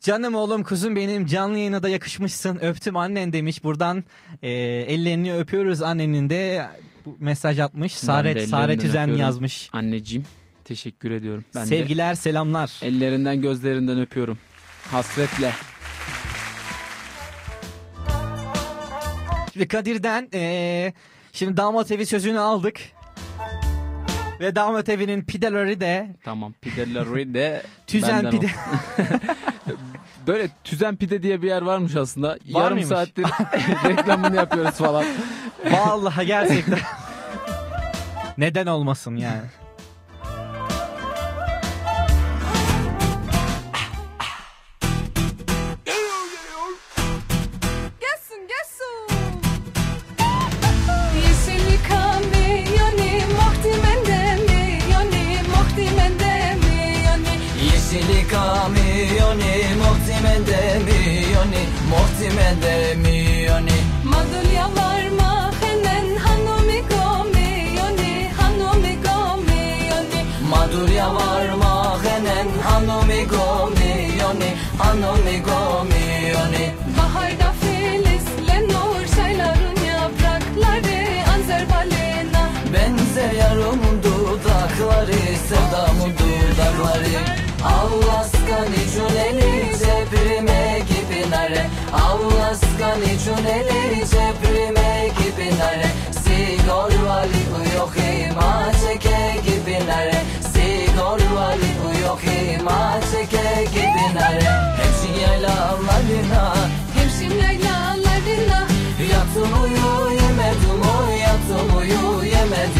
Canım oğlum kuzum benim canlı yayına da yakışmışsın. Öptüm annen demiş. Buradan e, ellerini öpüyoruz annenin de bu mesaj atmış. De ellerinden Saaret Üzen öpüyorum. yazmış. Anneciğim teşekkür ediyorum. Ben de Sevgiler selamlar. ellerinden gözlerinden öpüyorum. Hasretle. Şimdi Kadir'den e, şimdi damat evi sözünü aldık. Ve damat evinin pideleri de Tamam pideleri de tüzen pide. Böyle tüzen pide diye bir yer varmış aslında. Yarım mıymış? saattir reklamını yapıyoruz falan. Vallahi gerçekten. Neden olmasın yani. gomiyoni Hanumi gomiyoni Baharda filizle nur yaprakları Anzer balena Benzer yarımın dudakları Sevdamın dudakları. Avlaskani cuneli cebrime gibi nare. Avlaskani cuneli cebrime yaylalarına Hemşin yaylalarına Yattım uyu yemedim o yattım uyu yemedim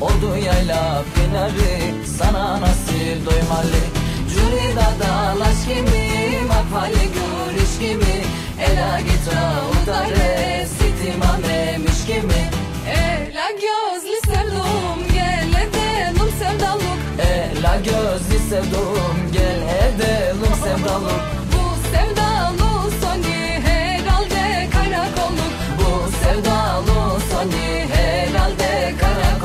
Oldu yayla pinari sana nasıl doymalı. Cürida dalaş kimi makvali görüş kimi Ela gitra udare sitima memiş kimi Ela gözlü sevdum Gel edelim sevdaluk. Ela gözlü sevdum gel edelim sevdalık Bu sevdalı soni herhalde karakolluk Bu sevdalı soni herhalde karakolluk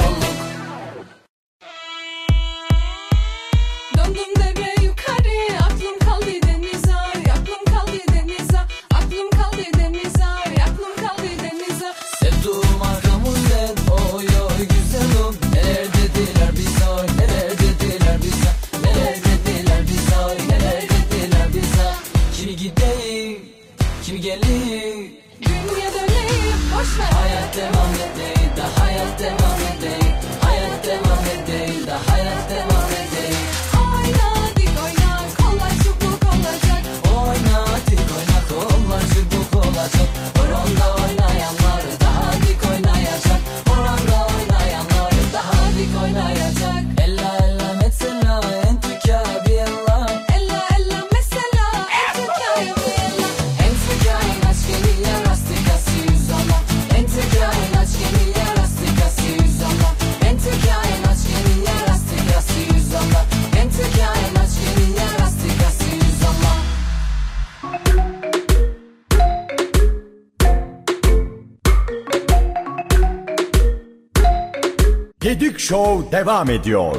Show devam ediyor.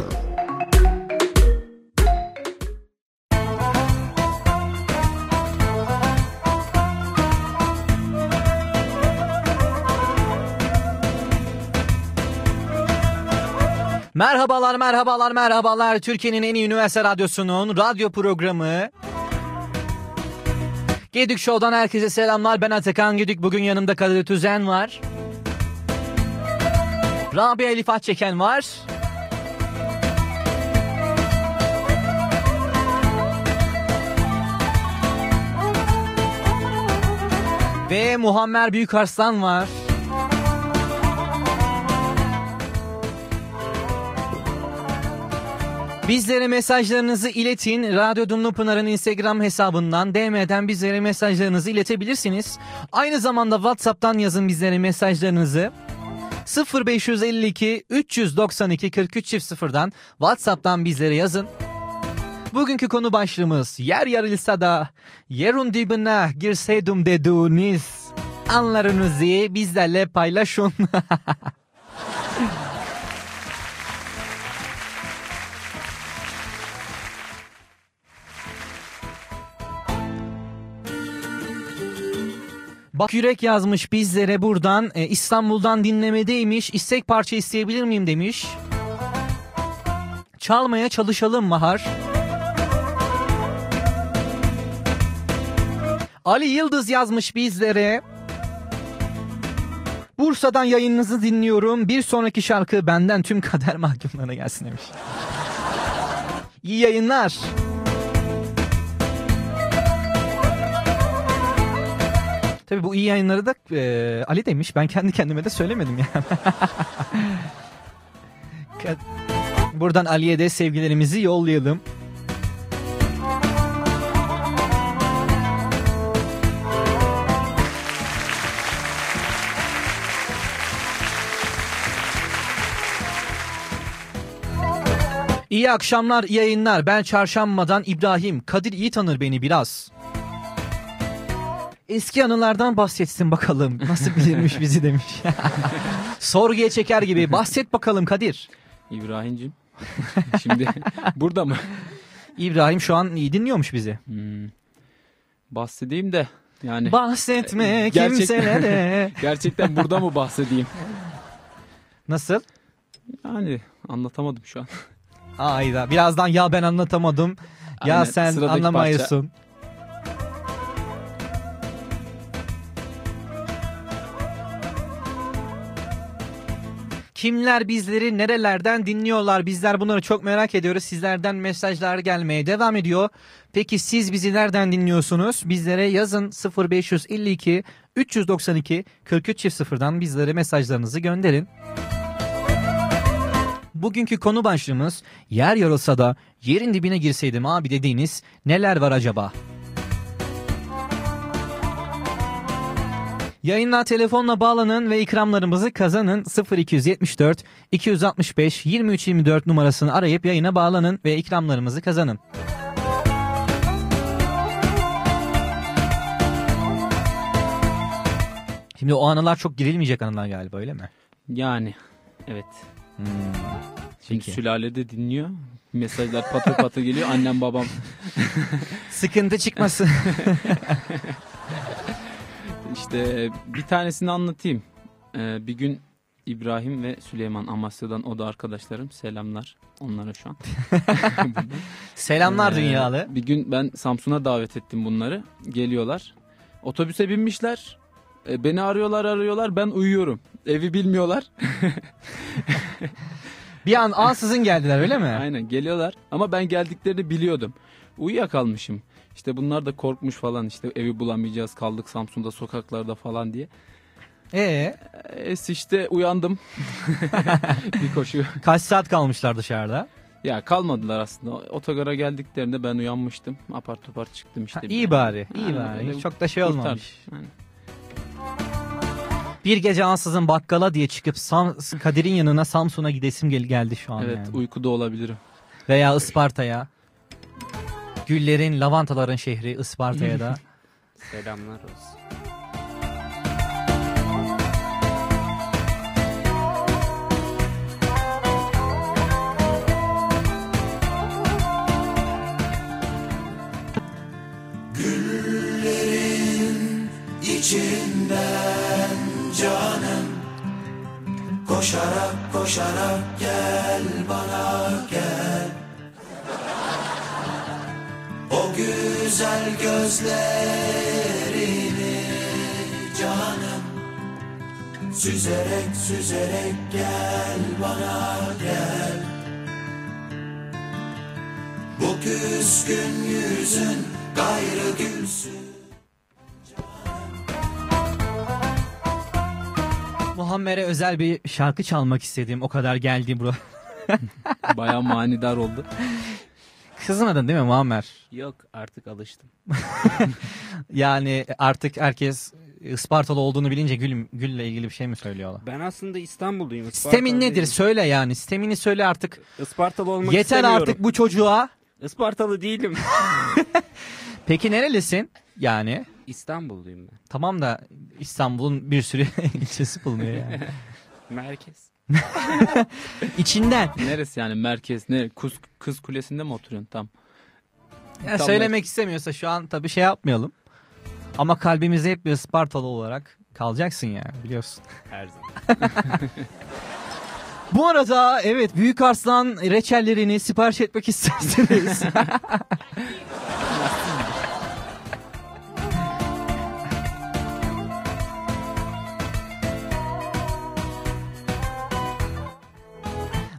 Merhabalar, merhabalar, merhabalar. Türkiye'nin en iyi üniversite radyosunun radyo programı. Gedik Show'dan herkese selamlar. Ben Atakan Gedik. Bugün yanımda Kadir Tüzen var. Rabia Elif Çeken var. Ve Muhammer Büyükarslan var. Bizlere mesajlarınızı iletin. Radyo Dumlu Pınar'ın Instagram hesabından DM'den bizlere mesajlarınızı iletebilirsiniz. Aynı zamanda WhatsApp'tan yazın bizlere mesajlarınızı. 0552 392 43 çift 0'dan WhatsApp'tan bizlere yazın. Bugünkü konu başlığımız yer yarılsa da yerun dibine girseydim dediğiniz anlarınızı bizlerle paylaşın. Bak Yürek yazmış bizlere buradan e, İstanbul'dan dinlemedeymiş istek parça isteyebilir miyim demiş. Çalmaya çalışalım Mahar. Ali Yıldız yazmış bizlere. Bursa Bursa'dan yayınınızı dinliyorum. Bir sonraki şarkı benden tüm kader mahkumlarına gelsin demiş. İyi yayınlar. Tabii bu iyi yayınları da e, Ali demiş. Ben kendi kendime de söylemedim yani. Buradan Ali'ye de sevgilerimizi yollayalım. İyi akşamlar, iyi yayınlar. Ben çarşambadan İbrahim. Kadir iyi tanır beni biraz. Eski anılardan bahsetsin bakalım. Nasıl bilirmiş bizi demiş. Sorguya çeker gibi. Bahset bakalım Kadir. İbrahim'cim. Şimdi burada mı? İbrahim şu an iyi dinliyormuş bizi. Hmm. Bahsedeyim de yani. Bahsetme Gerçek- kimselere. Gerçekten burada mı bahsedeyim? Nasıl? Yani anlatamadım şu an. Ayda. Birazdan ya ben anlatamadım. Ya Aynen, sen anlamayısın. Kimler bizleri nerelerden dinliyorlar? Bizler bunları çok merak ediyoruz. Sizlerden mesajlar gelmeye devam ediyor. Peki siz bizi nereden dinliyorsunuz? Bizlere yazın 0552 392 43 çift sıfırdan bizlere mesajlarınızı gönderin. Bugünkü konu başlığımız yer yarılsa da yerin dibine girseydim abi dediğiniz neler var acaba? Yayınla telefonla bağlanın ve ikramlarımızı kazanın 0274 265 2324 numarasını arayıp yayına bağlanın ve ikramlarımızı kazanın. Şimdi o anılar çok girilmeyecek anılar galiba öyle mi? Yani evet. Şimdi Peki. sülalede dinliyor. Mesajlar patır patır geliyor. Annem babam. Sıkıntı çıkmasın. İşte bir tanesini anlatayım. Ee, bir gün İbrahim ve Süleyman Amasya'dan o da arkadaşlarım. Selamlar onlara şu an. Selamlar Ee, dünyalı. Bir gün ben Samsun'a davet ettim bunları. Geliyorlar. Otobüse binmişler. E, beni arıyorlar arıyorlar. Ben uyuyorum. Evi bilmiyorlar. Bir an ansızın geldiler öyle mi? Aynen geliyorlar. Ama ben geldiklerini biliyordum. Uyuyakalmışım. İşte bunlar da korkmuş falan işte evi bulamayacağız kaldık Samsun'da sokaklarda falan diye. Ee, E, işte uyandım. bir koşu. kaç saat kalmışlar dışarıda? Ya kalmadılar aslında. Otogara geldiklerinde ben uyanmıştım. Apar topar çıktım işte. Ha, iyi bari, iyi bari. öyle Çok da şey kurtardık. olmamış. Aynen. Bir gece ansızın bakkala diye çıkıp Sam- Kadir'in yanına Samsun'a gidesim gel geldi şu an Evet yani. uykuda olabilirim. Veya Isparta'ya. Güllerin, lavantaların şehri Isparta'ya da. Selamlar olsun. Güllerin içinden canım Koşarak koşarak gel bana gel O güzel gözlerini canım Süzerek süzerek gel bana gel Bu küskün yüzün gayrı gülsün Muhammer'e özel bir şarkı çalmak istedim. O kadar geldi bro. Baya manidar oldu. Kızmadın değil mi Muammer? Yok artık alıştım. Yani artık herkes Ispartalı olduğunu bilince Gül, Gül'le ilgili bir şey mi söylüyorlar? Ben aslında İstanbulluyum. Sistemin Ispartalı nedir? değilim. Söyle yani. Sistemini söyle artık. Ispartalı olmak Yeter istemiyorum. artık bu çocuğa. Ispartalı değilim. Peki nerelisin? Yani İstanbulluyum ben. tamam da İstanbul'un bir sürü ilçesi bulunuyor yani. Merkez. İçinden. Neresi yani merkez ne? Kız, kız kulesinde mi oturuyorsun tam? Ya Tam söylemek istemiyorsa şu an tabii şey yapmayalım. Ama kalbimizde hep bir Spartalı olarak kalacaksın yani biliyorsun. Her zaman. Bu arada evet Büyük Arslan reçellerini sipariş etmek isterseniz.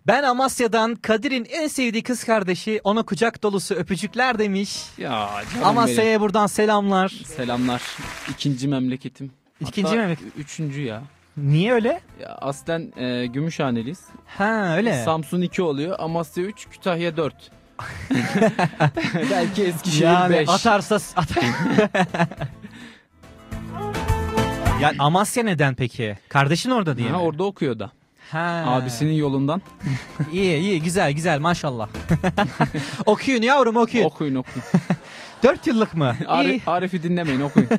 Ben Amasya'dan Kadir'in en sevdiği kız kardeşi ona kucak dolusu öpücükler demiş. Ya canım. Amasya'ya buradan selamlar. Selamlar. İkinci memleketim. İkinci Hatta memleket- Üçüncü ya. Niye öyle? Ya aslen e, Gümüşhaneliyiz. Ha öyle. Samsun 2 oluyor. Amasya 3, Kütahya 4. Belki Eskişehir yani 5. atarsa atar. yani Amasya neden peki? Kardeşin orada diye Ha, mi? orada okuyor da. Ha. Abisinin yolundan. İyi iyi güzel güzel maşallah. okuyun yavrum okuyun. Okuyun okuyun. Dört yıllık mı? Arif, Arif'i dinlemeyin okuyun.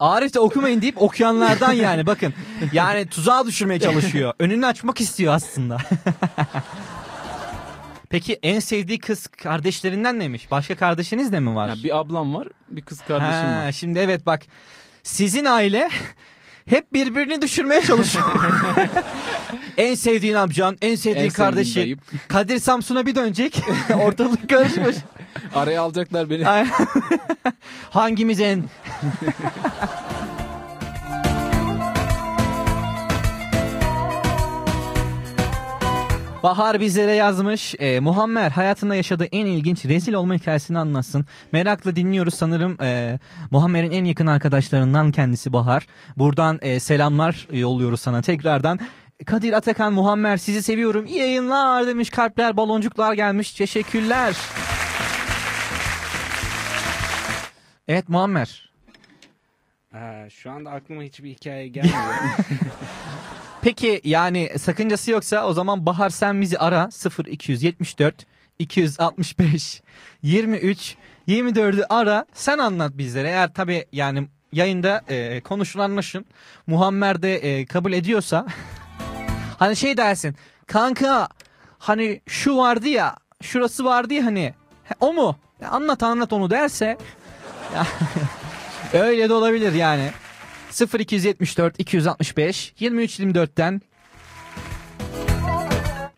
Arif de okumayın deyip okuyanlardan yani bakın. Yani tuzağa düşürmeye çalışıyor. Önünü açmak istiyor aslında. Peki en sevdiği kız kardeşlerinden neymiş? Başka kardeşiniz de mi var? Ya bir ablam var, bir kız kardeşim Ha, var. Şimdi evet bak sizin aile hep birbirini düşürmeye çalışıyor. en sevdiğin amcan, en sevdiğin En sevdiğim kardeşi. dayım. Kadir Samsun'a bir dönecek. Ortalık karışmış. Araya alacaklar beni. Hangimiz en? Bahar bizlere yazmış. E, Muhammer hayatında yaşadığı en ilginç rezil olma hikayesini anlatsın. Merakla dinliyoruz sanırım. E, Muhammer'in en yakın arkadaşlarından kendisi Bahar. Buradan e, selamlar yolluyoruz sana tekrardan. Kadir Atakan Muhammer sizi seviyorum. İyi yayınlar demiş. Kalpler baloncuklar gelmiş. Teşekkürler. Evet Muammer. Ha, şu anda aklıma hiçbir hikaye gelmiyor. Peki yani sakıncası yoksa o zaman Bahar sen bizi ara 0274 265 23 24'ü ara sen anlat bizlere. Eğer tabi yani yayında e, konuşulanlaşın Muammer de e, kabul ediyorsa hani şey dersin kanka hani şu vardı ya şurası vardı ya hani he, o mu? Anlat anlat onu derse öyle de olabilir yani. 0274 265 23 24'ten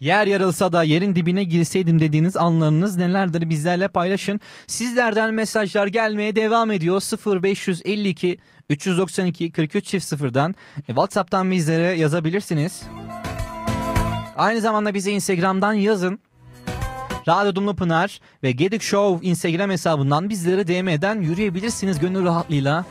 Yer yarılsa da yerin dibine girseydim dediğiniz anlarınız nelerdir bizlerle paylaşın. Sizlerden mesajlar gelmeye devam ediyor. 0552 392 43 çift sıfırdan e, WhatsApp'tan bizlere yazabilirsiniz. Aynı zamanda bize Instagram'dan yazın. Radyo Dumlu Pınar ve Gedik Show Instagram hesabından bizlere DM'den yürüyebilirsiniz gönül rahatlığıyla.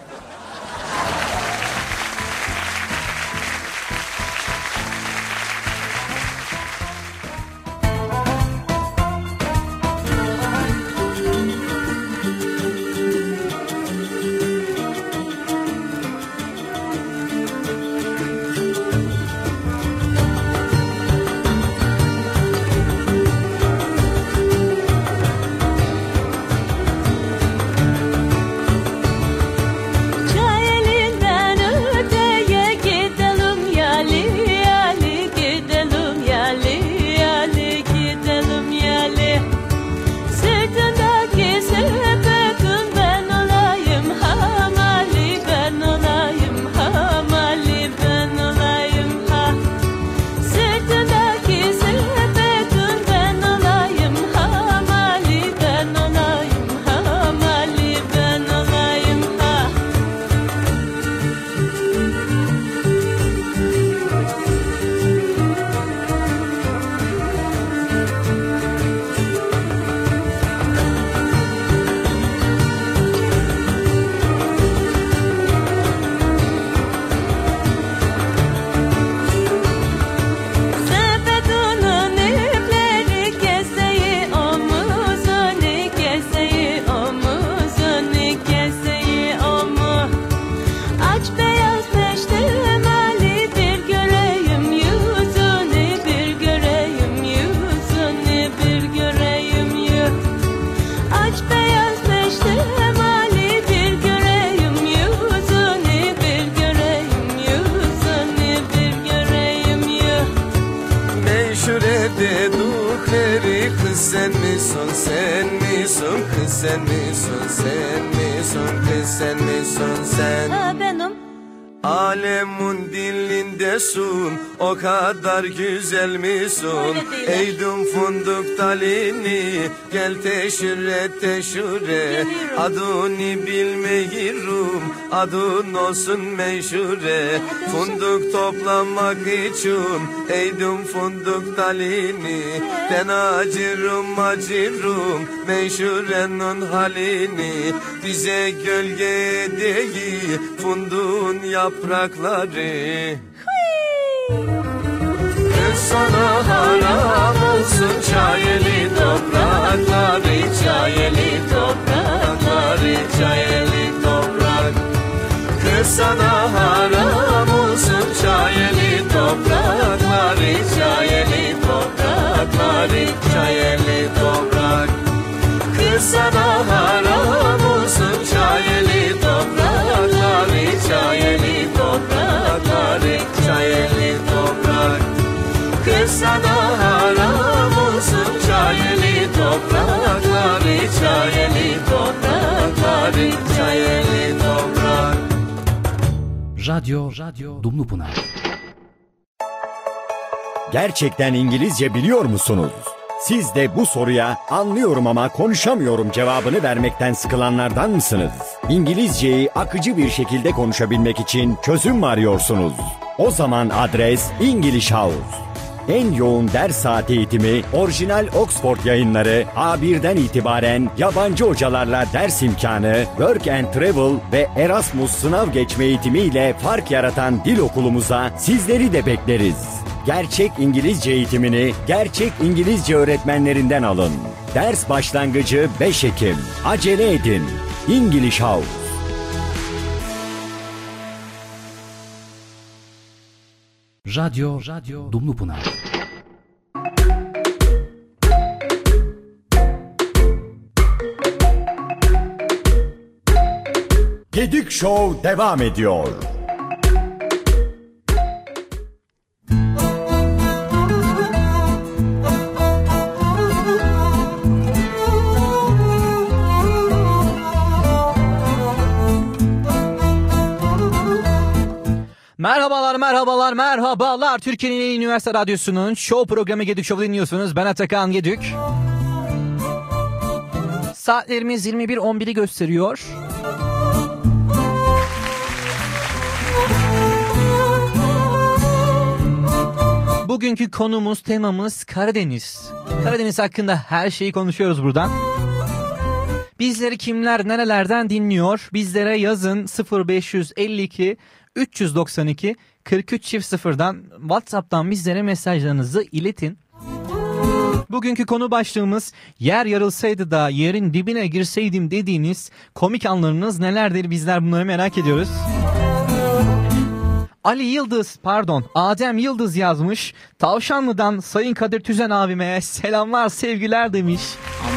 Teşhüre teşhure Adını bilmeyirum adın olsun meşhure. Funduk toplamak için eydum funduk dalini Ben acırım acırım meşhurenin halini. Bize gölge değil funduğun yaprakları. Sana haram olsun çayeli toprakları Çayeli toprakları çayeli toprak. Kız sana haram olsun çayeli toprakları Çayeli toprakları çayeli toprak. Kız sana haram olsun çayeli toprakları Çayeli toprakları çayeli toprak. Kız sana haram Çayeli toprakları çayeli toprak Radyo, Radyo Dumlupınar. Gerçekten İngilizce biliyor musunuz? Siz de bu soruya anlıyorum ama konuşamıyorum cevabını vermekten sıkılanlardan mısınız? İngilizceyi akıcı bir şekilde konuşabilmek için çözüm mü arıyorsunuz? O zaman adres English House. En yoğun ders saati eğitimi, orijinal Oxford yayınları, A1'den itibaren yabancı hocalarla ders imkanı, Work and Travel ve Erasmus sınav geçme eğitimiyle fark yaratan dil okulumuza sizleri de bekleriz. Gerçek İngilizce eğitimini gerçek İngilizce öğretmenlerinden alın. Ders başlangıcı 5 Ekim. Acele edin. English House. Radyo, Radyo Dumlupınar. Gedik Show devam ediyor. Merhabalar, merhabalar. Türkiye'nin en üniversite radyosunun show programı Gedük Show'u dinliyorsunuz. Ben Atakan Gedük. Saatlerimiz 21.11'i gösteriyor. Bugünkü konumuz, temamız Karadeniz. Karadeniz hakkında her şeyi konuşuyoruz buradan. Bizleri kimler nerelerden dinliyor? Bizlere yazın 0552 392 43 çift sıfırdan WhatsApp'tan bizlere mesajlarınızı iletin. Bugünkü konu başlığımız yer yarılsaydı da yerin dibine girseydim dediğiniz komik anlarınız nelerdir bizler bunları merak ediyoruz. Ali Yıldız pardon Adem Yıldız yazmış. Tavşanlı'dan Sayın Kadir Tüzen abime selamlar sevgiler demiş.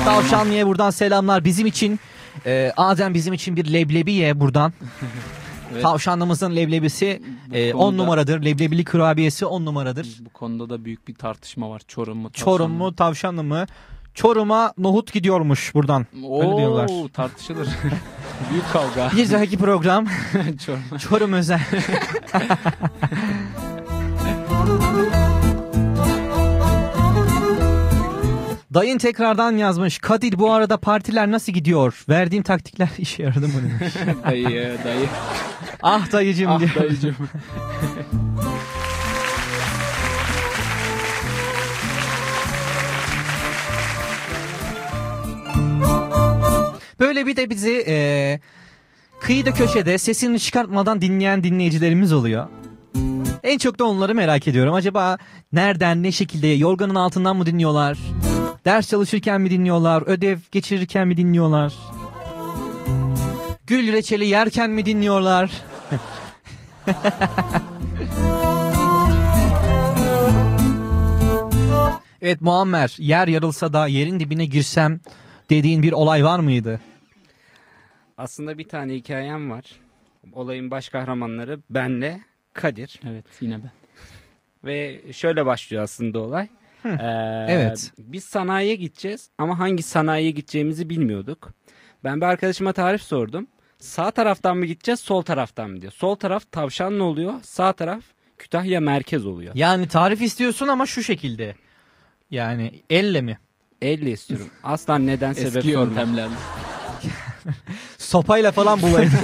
Tavşanlı'ya buradan selamlar bizim için. Ee, Adem bizim için bir leblebi ye buradan. Evet. Tavşanlımızın leblebisi Bu 10 konuda- numaradır. Leblebili kurabiyesi 10 numaradır. Bu konuda da büyük bir tartışma var. Çorum mu? Çorum mu tavşanlı mı? Çorum'a nohut gidiyormuş buradan. Öyle diyorlar. Oo, tartışılır. büyük kavga. Bir dahaki program Çorum. Çorum özel. Dayın tekrardan yazmış. Kadir bu arada partiler nasıl gidiyor? Verdiğim taktikler işe yaradı mı dayı, dayı. ah dayıcım Ah diyor. dayıcım. Böyle bir de bizi e, kıyıda köşede sesini çıkartmadan dinleyen dinleyicilerimiz oluyor. En çok da onları merak ediyorum. Acaba nereden, ne şekilde, yorganın altından mı dinliyorlar? Ders çalışırken mi dinliyorlar? Ödev geçirirken mi dinliyorlar? Gül reçeli yerken mi dinliyorlar? evet Muammer, yer yarılsa da yerin dibine girsem dediğin bir olay var mıydı? Aslında bir tane hikayem var. Olayın baş kahramanları benle Kadir. Evet yine ben. Ve şöyle başlıyor aslında olay. Ee, evet. Biz sanayiye gideceğiz ama hangi sanayiye gideceğimizi bilmiyorduk. Ben bir arkadaşıma tarif sordum. Sağ taraftan mı gideceğiz sol taraftan mı diyor. Sol taraf Tavşanlı oluyor. Sağ taraf Kütahya merkez oluyor. Yani tarif istiyorsun ama şu şekilde. Yani elle mi? Elle istiyorum. Asla neden sebep Eski sorma. yöntemlerle. Sopayla falan bulayın.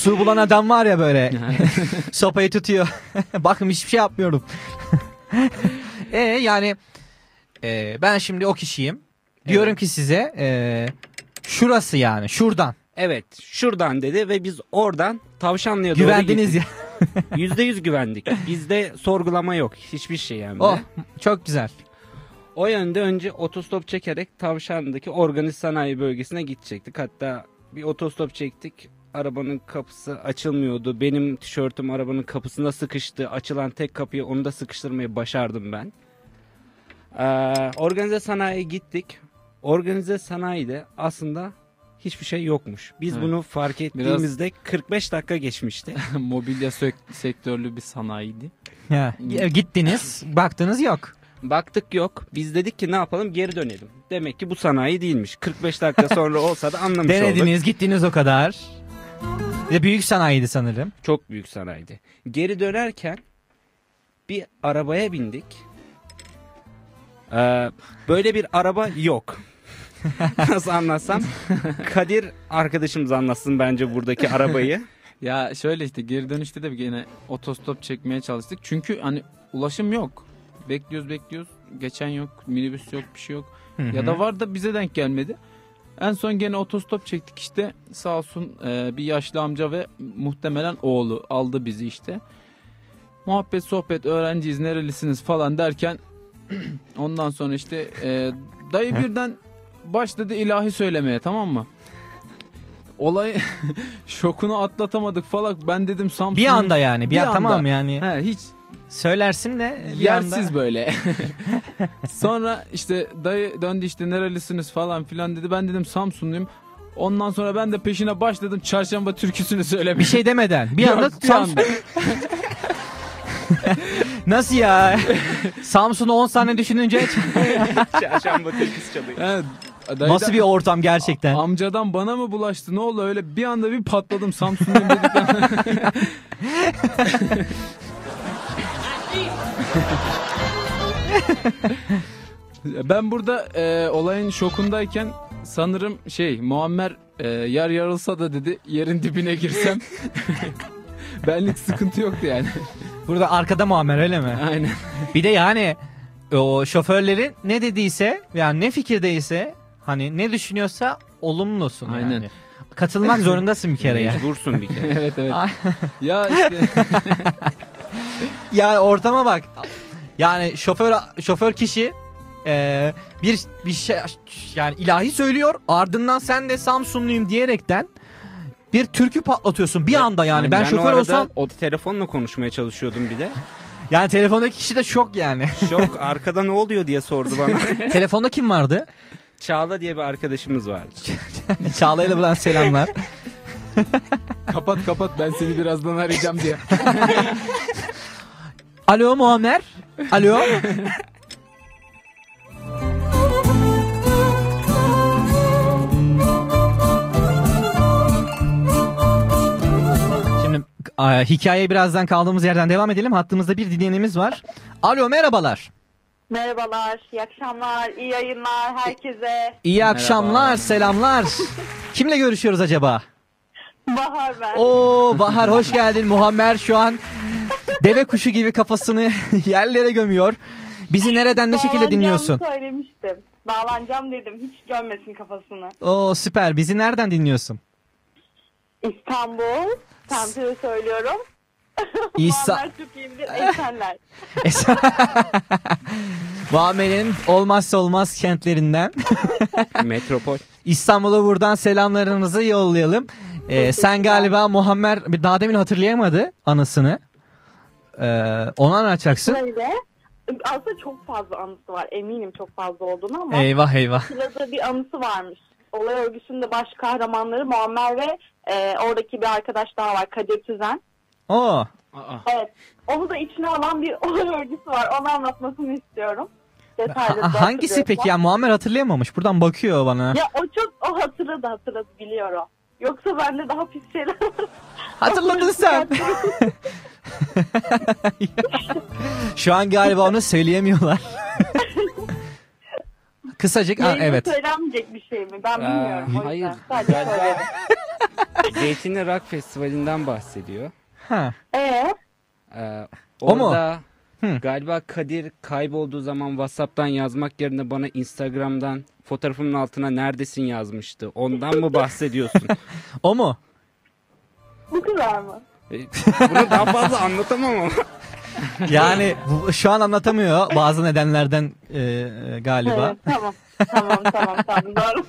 Su bulan adam var ya böyle. Sopayı tutuyor. Bakın hiçbir şey yapmıyorum. e yani e, ben şimdi o kişiyim. Diyorum ki size e, şurası yani şuradan. Evet şuradan dedi ve biz oradan Tavşanlı'ya doğru Güvendiniz ya. Yüzde yüz güvendik. Bizde sorgulama yok. Hiçbir şey yani. Oh çok güzel. O yönde önce otostop çekerek Tavşanlı'daki organize sanayi bölgesine gidecektik. Hatta bir otostop çektik. Arabanın kapısı açılmıyordu. Benim tişörtüm arabanın kapısına sıkıştı. Açılan tek kapıyı onu da sıkıştırmayı başardım ben. Ee, organize sanayiye gittik. Organize sanayide aslında hiçbir şey yokmuş. Biz Evet. bunu fark ettiğimizde 45 dakika geçmişti. Mobilya sektörlü bir sanayiydi. Ya, gittiniz baktınız yok. Baktık yok. Biz dedik ki ne yapalım geri dönelim. Demek ki bu sanayi değilmiş. 45 dakika sonra olsa da anlamış olduk. Denediniz gittiniz o kadar. Ve büyük sanayiydi sanırım. Çok büyük sanayiydi. Geri dönerken bir arabaya bindik. Ee, böyle bir araba yok. Nasıl anlatsam? Kadir arkadaşımız anlatsın bence buradaki arabayı. Ya şöyle işte geri dönüşte de yine otostop çekmeye çalıştık. Çünkü hani ulaşım yok. Bekliyoruz bekliyoruz. Geçen yok. Minibüs yok bir şey yok. Hı hı. Ya da var da bize denk gelmedi. En son gene otostop çektik işte. Sağ olsun e, bir yaşlı amca ve muhtemelen oğlu aldı bizi işte. Muhabbet sohbet öğrenciyiz nerelisiniz falan derken ondan sonra işte e, dayı birden başladı ilahi söylemeye tamam mı? Olay şokunu atlatamadık falan. Ben dedim Samsun. Bir anda yani. Bir, Bir an, tamam anda. yani. He, hiç Söylersin de bir yersiz anda. böyle. sonra işte dayı döndü işte nerelisiniz falan filan dedi. Ben dedim Samsunluyum. Ondan sonra ben de peşine başladım çarşamba türküsünü söylemeye. Bir şey demeden. Bir Yok, anda Samsun-. Nasıl ya? Samsun'u 10 saniye düşününce Çarşamba türküsü çalıyor. Evet, dayıdan- nasıl bir ortam gerçekten? Amcadan bana mı bulaştı ne oldu öyle bir anda bir patladım Samsun'dayım dedikten. ben burada e, olayın şokundayken sanırım şey Muammer e, yer yarılsa da dedi yerin dibine girsem benlik sıkıntı yoktu yani. Burada arkada Muammer öyle mi? Aynen. Bir de yani o şoförlerin ne dediyse yani ne fikirdeyse hani ne düşünüyorsa olumlusun Aynen. yani. Katılmak zorundasın bir kere yani. Mecbursun bir kere. evet evet. Ya işte Yani ortama bak. Yani şoför şoför kişi e, bir bir şey yani ilahi söylüyor. Ardından sen de Samsunluyum diyerekten bir türkü patlatıyorsun bir anda yani. Ben, o şoför olsam o telefonla konuşmaya çalışıyordum bir de. yani telefondaki kişi de şok yani. Şok arkada ne oluyor diye sordu bana. Telefonda kim vardı? Çağla diye bir arkadaşımız vardı. Çağla'ya da buradan selamlar. kapat kapat ben seni birazdan arayacağım diye. Alo Muammer. Alo. Şimdi a, hikayeye birazdan kaldığımız yerden devam edelim. Hattımızda bir dinleyenimiz var. Alo merhabalar. Merhabalar, iyi akşamlar, iyi yayınlar herkese. İyi akşamlar, selamlar. Kimle görüşüyoruz acaba? Bahar ben. Oo Bahar hoş geldin. Muammer şu an deve kuşu gibi kafasını yerlere gömüyor. Bizi nereden ne şekilde dinliyorsun? söylemiştim. Bağlanacağım dedim, hiç gömmesin kafasını. Oo süper. Bizi nereden dinliyorsun? İstanbul, semtini söylüyorum. İsa- Muammer çok iyidir, Esenler. Muammer'in olmazsa olmaz kentlerinden. Metropol. İstanbul'a buradan selamlarınızı yollayalım. Ee, sen galiba Muammer bir daha demin hatırlayamadı anısını. Ee, onu anlatacaksın. Böyle. Aslında çok fazla anısı var, eminim çok fazla olduğunu ama. Eyvah eyvah. Sırada bir anısı varmış. Olay örgüsünde baş kahramanları Muammer ve e, oradaki bir arkadaş daha var Kadir Tüzen. Oo. Evet. Onu da içine alan bir olay örgüsü var. Onu anlatmasını istiyorum. Detaylı Ha- hangisi peki ya Muammer hatırlayamamış. Buradan bakıyor bana. Ya o çok o hatırladı hatırladı biliyorum. Yoksa bende daha pis şeyler var. Hatırladın sen. Şu an galiba onu söyleyemiyorlar. Kısacık ha, Yayında evet. söylenmeyecek bir şey mi? Ben bilmiyorum. o yüzden. hayır. Sadece. Zeytinli Rock Festivali'nden bahsediyor. Ha. Ee, Ee, O mu? orada Hı. galiba Kadir kaybolduğu zaman WhatsApp'tan yazmak yerine bana Instagram'dan fotoğrafımın altına neredesin yazmıştı. Ondan mı bahsediyorsun? O mu? bu kadar mı? E, Bunu daha fazla anlatamam ama. Yani şu an anlatamıyor bazı nedenlerden e, galiba. Evet, tamam. tamam tamam tamam doğru.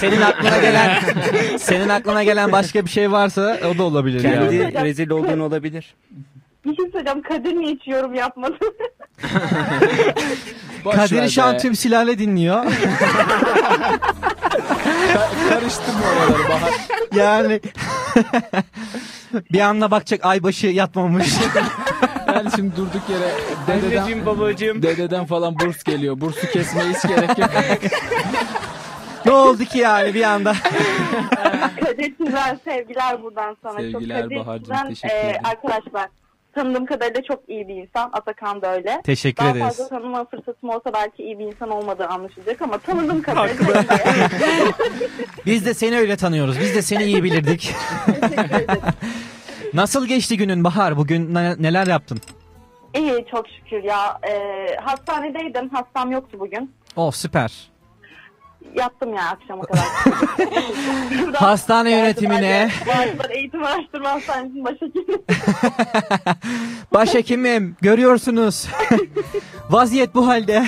Senin aklına gelen senin aklına gelen başka bir şey varsa o da olabilir Kendi yani. rezil olduğun olabilir. Bir şey söyleyeceğim. Kadir niye hiç yorum yapmadı? Boş Kadir ver şu an be. tüm silahla dinliyor. Karıştırma oraları Bahar. Yani bir anda bakacak aybaşı yatmamış. Yani şimdi durduk yere dededen, Anneciğim babacığım. dededen falan burs geliyor. Bursu kesmeye hiç gerek yok. ne oldu ki yani bir anda? Kadir Tüzel sevgiler buradan sana. Sevgiler çok Kadir Bahar'cığım, Tüzel, teşekkür e, ederim. Arkadaşlar tanıdığım kadarıyla çok iyi bir insan. Atakan da öyle. Teşekkür Daha ederiz. fazla tanıma fırsatım olsa belki iyi bir insan olmadığı anlaşılacak ama tanıdığım kadarıyla. Biz de seni öyle tanıyoruz. Biz de seni iyi bilirdik. Nasıl geçti günün Bahar? Bugün ne- neler yaptın? İyi çok şükür ya. E, hastanedeydim. Hastam yoktu bugün. Oh süper. Yattım ya akşama kadar. Hastane yönetimine. Bağcılar Eğitim Araştırma Hastanesi'nin başhekimi. Başhekimim görüyorsunuz. Vaziyet bu halde.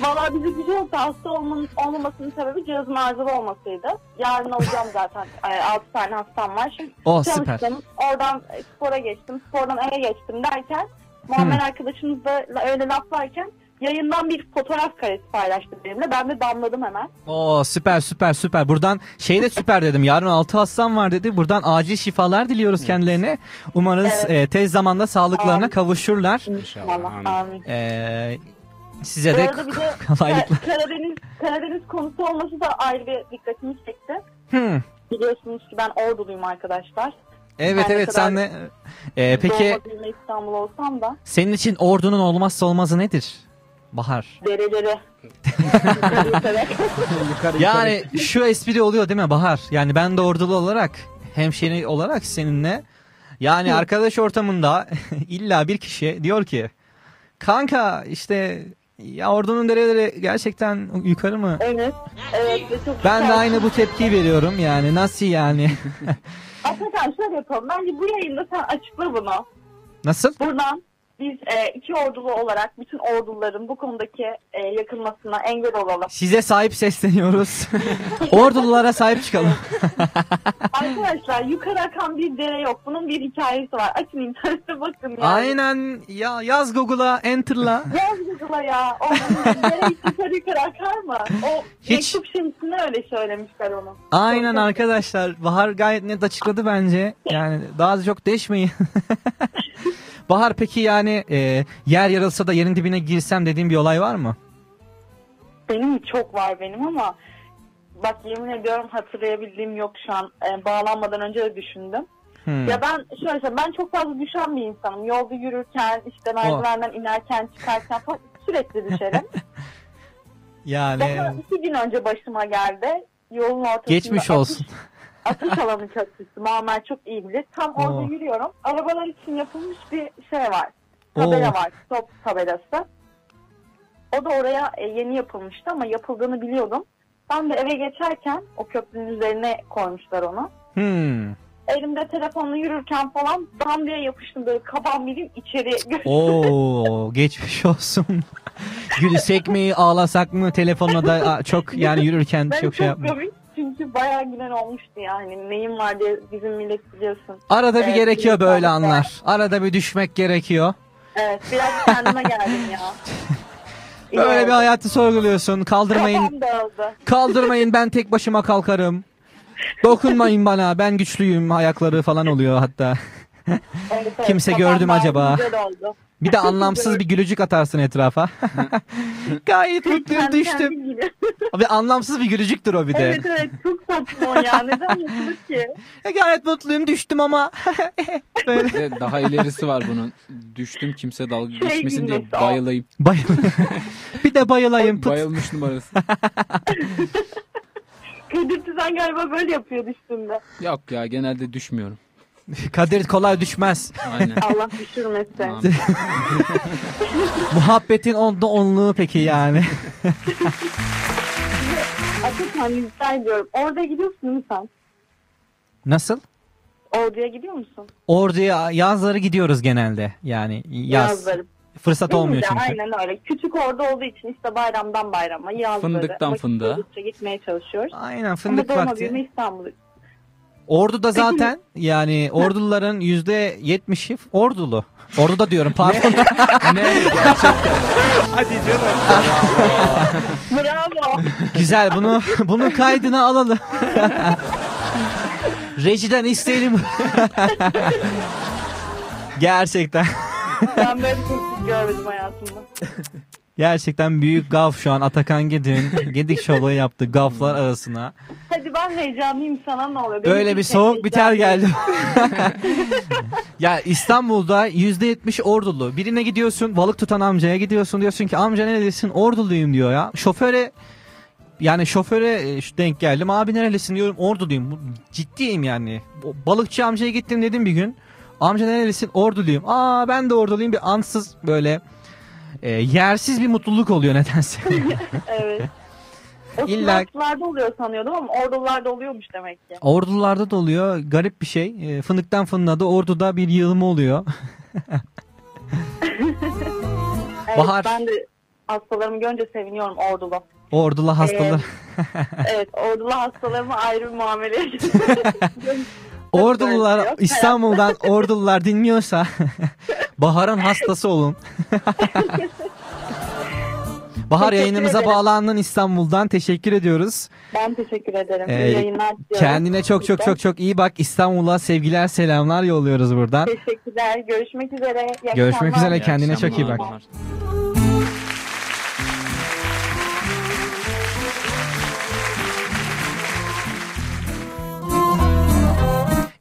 Valla bize bir şey yoktu. Hasta olmanın, olmamasının sebebi cihazın arızalı olmasıydı. Yarın alacağım zaten. 6 tane hastam var. Şimdi Oh, çalıştım. süper. Oradan e, spora geçtim. Spordan eve geçtim derken Muammer arkadaşımızla öyle laflarken yayından bir fotoğraf karesi paylaştı benimle. Ben de damladım hemen. Oo süper süper süper. Buradan şey de süper dedim. Yarın 6 hastam var dedi. Buradan acil şifalar diliyoruz kendilerine. Umarız Evet. e, tez zamanda sağlıklarına Amin. kavuşurlar. Allah amin. E, size de de kolaylıklar. Ka- Karadeniz, Karadeniz konusu olması da ayrı bir dikkatimi çekti. Hmm. Biliyorsunuz ki ben Orduluyum arkadaşlar. Evet ne evet sen de e, peki İstanbul olsam da senin için ordunun olmazsa olmazı nedir? Bahar. dereleri Yani şu espri oluyor değil mi Bahar? Yani ben de ordulu olarak hemşeri olarak seninle yani arkadaş ortamında illa bir kişi diyor ki kanka işte ya ordunun dereleri gerçekten yukarı mı? Evet. Evet. ve çok Ben de aynı bu tepkiyi veriyorum yani nasıl yani? Atakan şöyle yapalım. Bence bu yayında sen açıkla bunu. nasıl? Buradan biz e, iki ordulu olarak bütün orduların bu konudaki e, yakılmasına engel olalım. Size sahip sesleniyoruz. Ordululara sahip çıkalım. Arkadaşlar yukarı akan bir dere yok. Bunun bir hikayesi var. Açın internete bakın yani. Aynen ya yaz Google'a enter'la. Yaz Google'a ya. O dere hiç yukarı yukarı akar mı? O Hiç. mektup şeysinde öyle söylemişler onu. Aynen arkadaşlar. Bahar gayet net açıkladı bence. Yani daha da çok deşmeyin. Bahar peki yani e, yer yarılsa da yerin dibine girsem dediğim bir olay var mı? Benim çok var benim ama bak yemin ediyorum hatırlayabildiğim yok şu an. E, bağlanmadan önce de düşündüm. Hmm. Ya ben şöyle söyleyeyim, ben çok fazla düşen bir insanım. Yolda yürürken, işte merdivenden inerken, çıkarken falan sürekli düşerim. Yani Daha iki gün önce başıma geldi. Yolun ortasında geçmiş olsun. Atış, atış alanı köprüsü. Muammer çok iyi bilir. Tam orada Oo. yürüyorum. Arabalar için yapılmış bir şey var. Tabela Oo. var. Stop tabelası. O da oraya e, yeni yapılmıştı ama yapıldığını biliyordum. Ben de eve geçerken o köprünün üzerine koymuşlar onu. Hmm. Elimde telefonla yürürken falan bam diye yapıştım böyle kabam bileyim içeri. Oo geçmiş olsun. Gülsek mi ağlasak mı telefonla da çok yani yürürken Ben çok çok, şey yapma. Çünkü bayağı gülen olmuştu yani. Neyim var diye bizim millet biliyorsun. Arada bir Evet, gerekiyor böyle anlar. Arada bir düşmek gerekiyor. Evet biraz kendime geldim ya. Böyle bir hayatı sorguluyorsun. Kaldırmayın. Kaldırmayın ben tek başıma kalkarım. Dokunmayın bana ben güçlüyüm ayakları falan oluyor hatta. Evet, evet. Kimse gördü mü acaba? Bir de anlamsız bir gülücük atarsın etrafa. Gayet mutluyum düştüm. Abi anlamsız bir gülücüktür o bir de. Evet evet çok saçma o ya. Neden mutluluk ki? E, Gayet mutluyum düştüm ama. Böyle. Daha ilerisi var bunun. Düştüm kimse dalga Şey geçmesin diye bayılayım. Bayıl. bir de bayılayım. Pıt. Bayılmış numarası. Kadir Tüzen galiba böyle yapıyor düştüğünde. Yok ya genelde düşmüyorum. Kadir kolay düşmez. Aynen. Allah düşürmesin. Muhabbetin onda onluğu peki yani. Atakan rica ediyorum. Orada gidiyorsun değil sen? Nasıl? Orduya gidiyor musun? Orduya yazları gidiyoruz genelde. Yani yaz. Yazları. Fırsat Benim olmuyor de çünkü. Aynen öyle. Küçük ordu olduğu için işte bayramdan bayrama yazları. Fındıktan fındığa. gitmeye çalışıyoruz. Aynen fındık Ama doğma vakti. büyüme İstanbul. Ordu'da zaten yani orduların yüzde yetmişi ordulu. Ordu'da diyorum pardon. ne. Hadi canım. Bravo. Güzel bunu bunun kaydını alalım. Rejiden isteyelim. Gerçekten. ben böyle bir çocuk görmedim hayatımda. Gerçekten büyük gaf şu an Atakan Gedik'in Gedik şovu yaptı gaflar arasına. Hadi ben heyecanlıyım sana ne oluyor? Benim Böyle bir soğuk biter geldi. ya İstanbul'da %70 ordulu. Birine gidiyorsun balık tutan amcaya gidiyorsun diyorsun ki amca nerelisin orduluyum diyor ya. Şoföre yani şoföre e, şu denk geldim abi nerelisin diyorum orduluyum. Ciddiyim yani. Balıkçı amcaya gittim dedim bir gün. Amca nerelisin orduluyum. Aa ben de orduluyum bir ansız böyle e, yersiz bir mutluluk oluyor nedense. evet. İlla- İlla... oluyor sanıyordum ama ordularda oluyormuş demek ki. Ordularda da oluyor. Garip bir şey. E, fındıktan fındığa da orduda bir yığılma oluyor. Evet, Bahar. Ben de hastalarımı görünce seviniyorum ordulu. Ordulu hastalar. Evet ordulu hastalarıma ayrı bir muamele Ordulular İstanbul'dan ordulular dinliyorsa Bahar'ın hastası olun. Bahar Teşekkür yayınımıza ederim. bağlandın İstanbul'dan. Teşekkür ediyoruz. Ben teşekkür ederim. Ee, İyi yayınlar diliyorum. Kendine çok çok çok çok iyi bak. İstanbul'a sevgiler selamlar yolluyoruz buradan. Teşekkürler. Görüşmek üzere. İyi Görüşmek akşamlar. üzere. Kendine çok iyi bak. Bahar.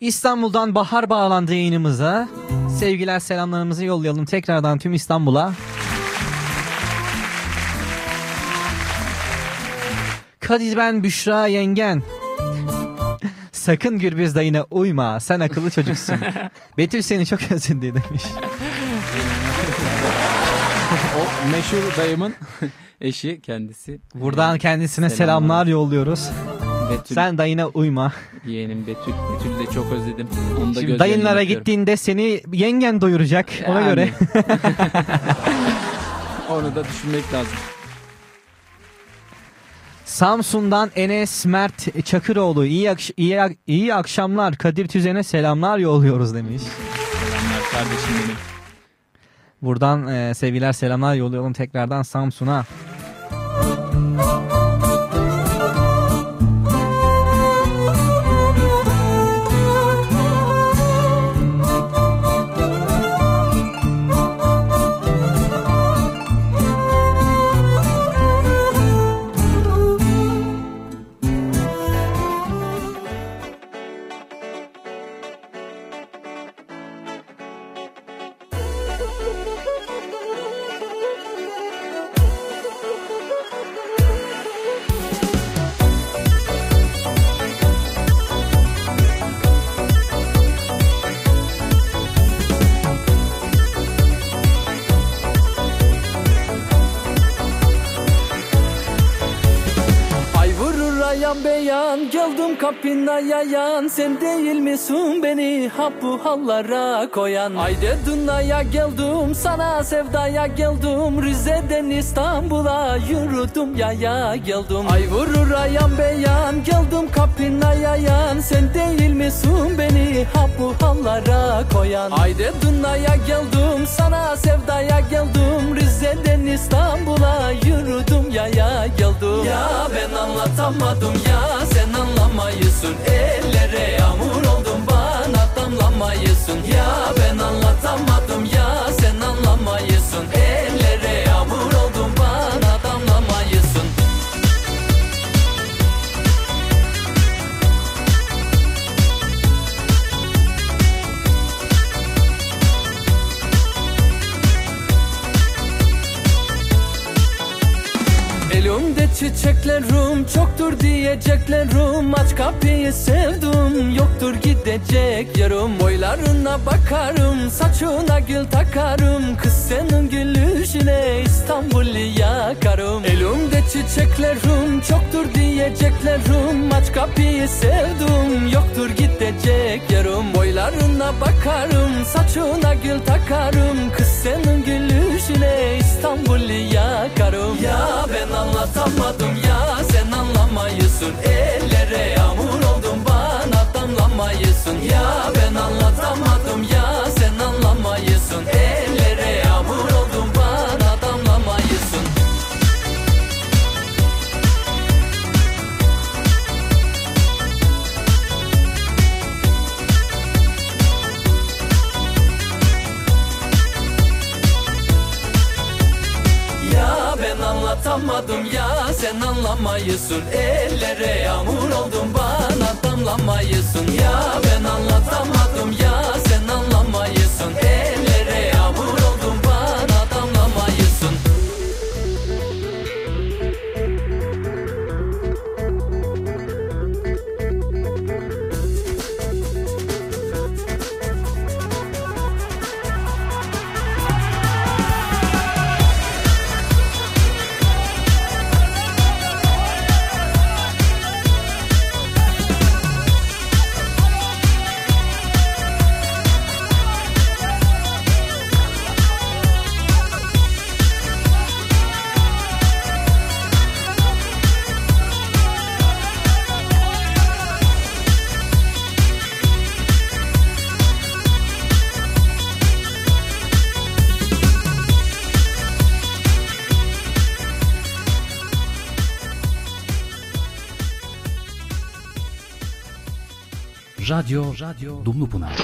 İstanbul'dan Bahar bağlandı yayınımıza. Sevgiler selamlarımızı yollayalım tekrardan tüm İstanbul'a. Kadir ben Büşra yengen. Sakın Gürbüz dayına uyma. Sen akıllı çocuksun. Betül seni çok özledi demiş. O meşhur dayımın eşi kendisi. Buradan Ee, kendisine selamlar. selamlar yolluyoruz. Betül, Sen dayına uyma. yeğenim Betül. Betül'ü de çok özledim. Onu da Şimdi dayınlara öpüyorum. gittiğinde seni yengen doyuracak. Ona Yani. göre. Onu da düşünmek lazım. Samsun'dan Enes Mert Çakıroğlu iyi, akş- iyi, ak- iyi akşamlar Kadir Tüzen'e selamlar yolluyoruz demiş. Selamlar kardeşim benim. Buradan e, sevgiler selamlar yollayalım tekrardan Samsun'a. Vurur ayan beyan geldim kapına yayan Sen değil misin beni ha bu hallara koyan? Ayde dünyaya geldim sana sevdaya geldim. Rize'den İstanbul'a yürüdüm yaya geldim. Ay vurur ayan beyan geldim kapına yayan Sen değil misin beni ha bu hallara koyan? Ayde dünyaya geldim sana sevdaya geldim. Rize'den İstanbul'a yürüdüm yaya geldim. Ya ben anlatamadım ya sen anlamayısın Ellere yağmur oldum bana damlamayısın. Ya ben anlatamadım çiçeklerim çoktur diyeceklerim Aç kapıyı sevdim yoktur gidecek yarım. Boylarına bakarım saçına gül takarım. Kız senin gülüşüne İstanbul'u yakarım. Elimde çiçeklerim çoktur diyeceklerim Aç kapıyı sevdim yoktur gidecek yarım. Boylarına bakarım saçına gül takarım. Kız senin gülüşüne İstanbul'u yakarım. Ya ben anlatamadım ya sen anlamayısın. Ellere yağmur oldum bana damlamayısın. Ya ben anlatamadım ya anlatamadım ya sen anlamayısın. Ellere yağmur oldum bana damlamayısın. Ya ben anlatamadım ya sen anlamayısın. Ellere Radyo, Radyo Dumlupınar.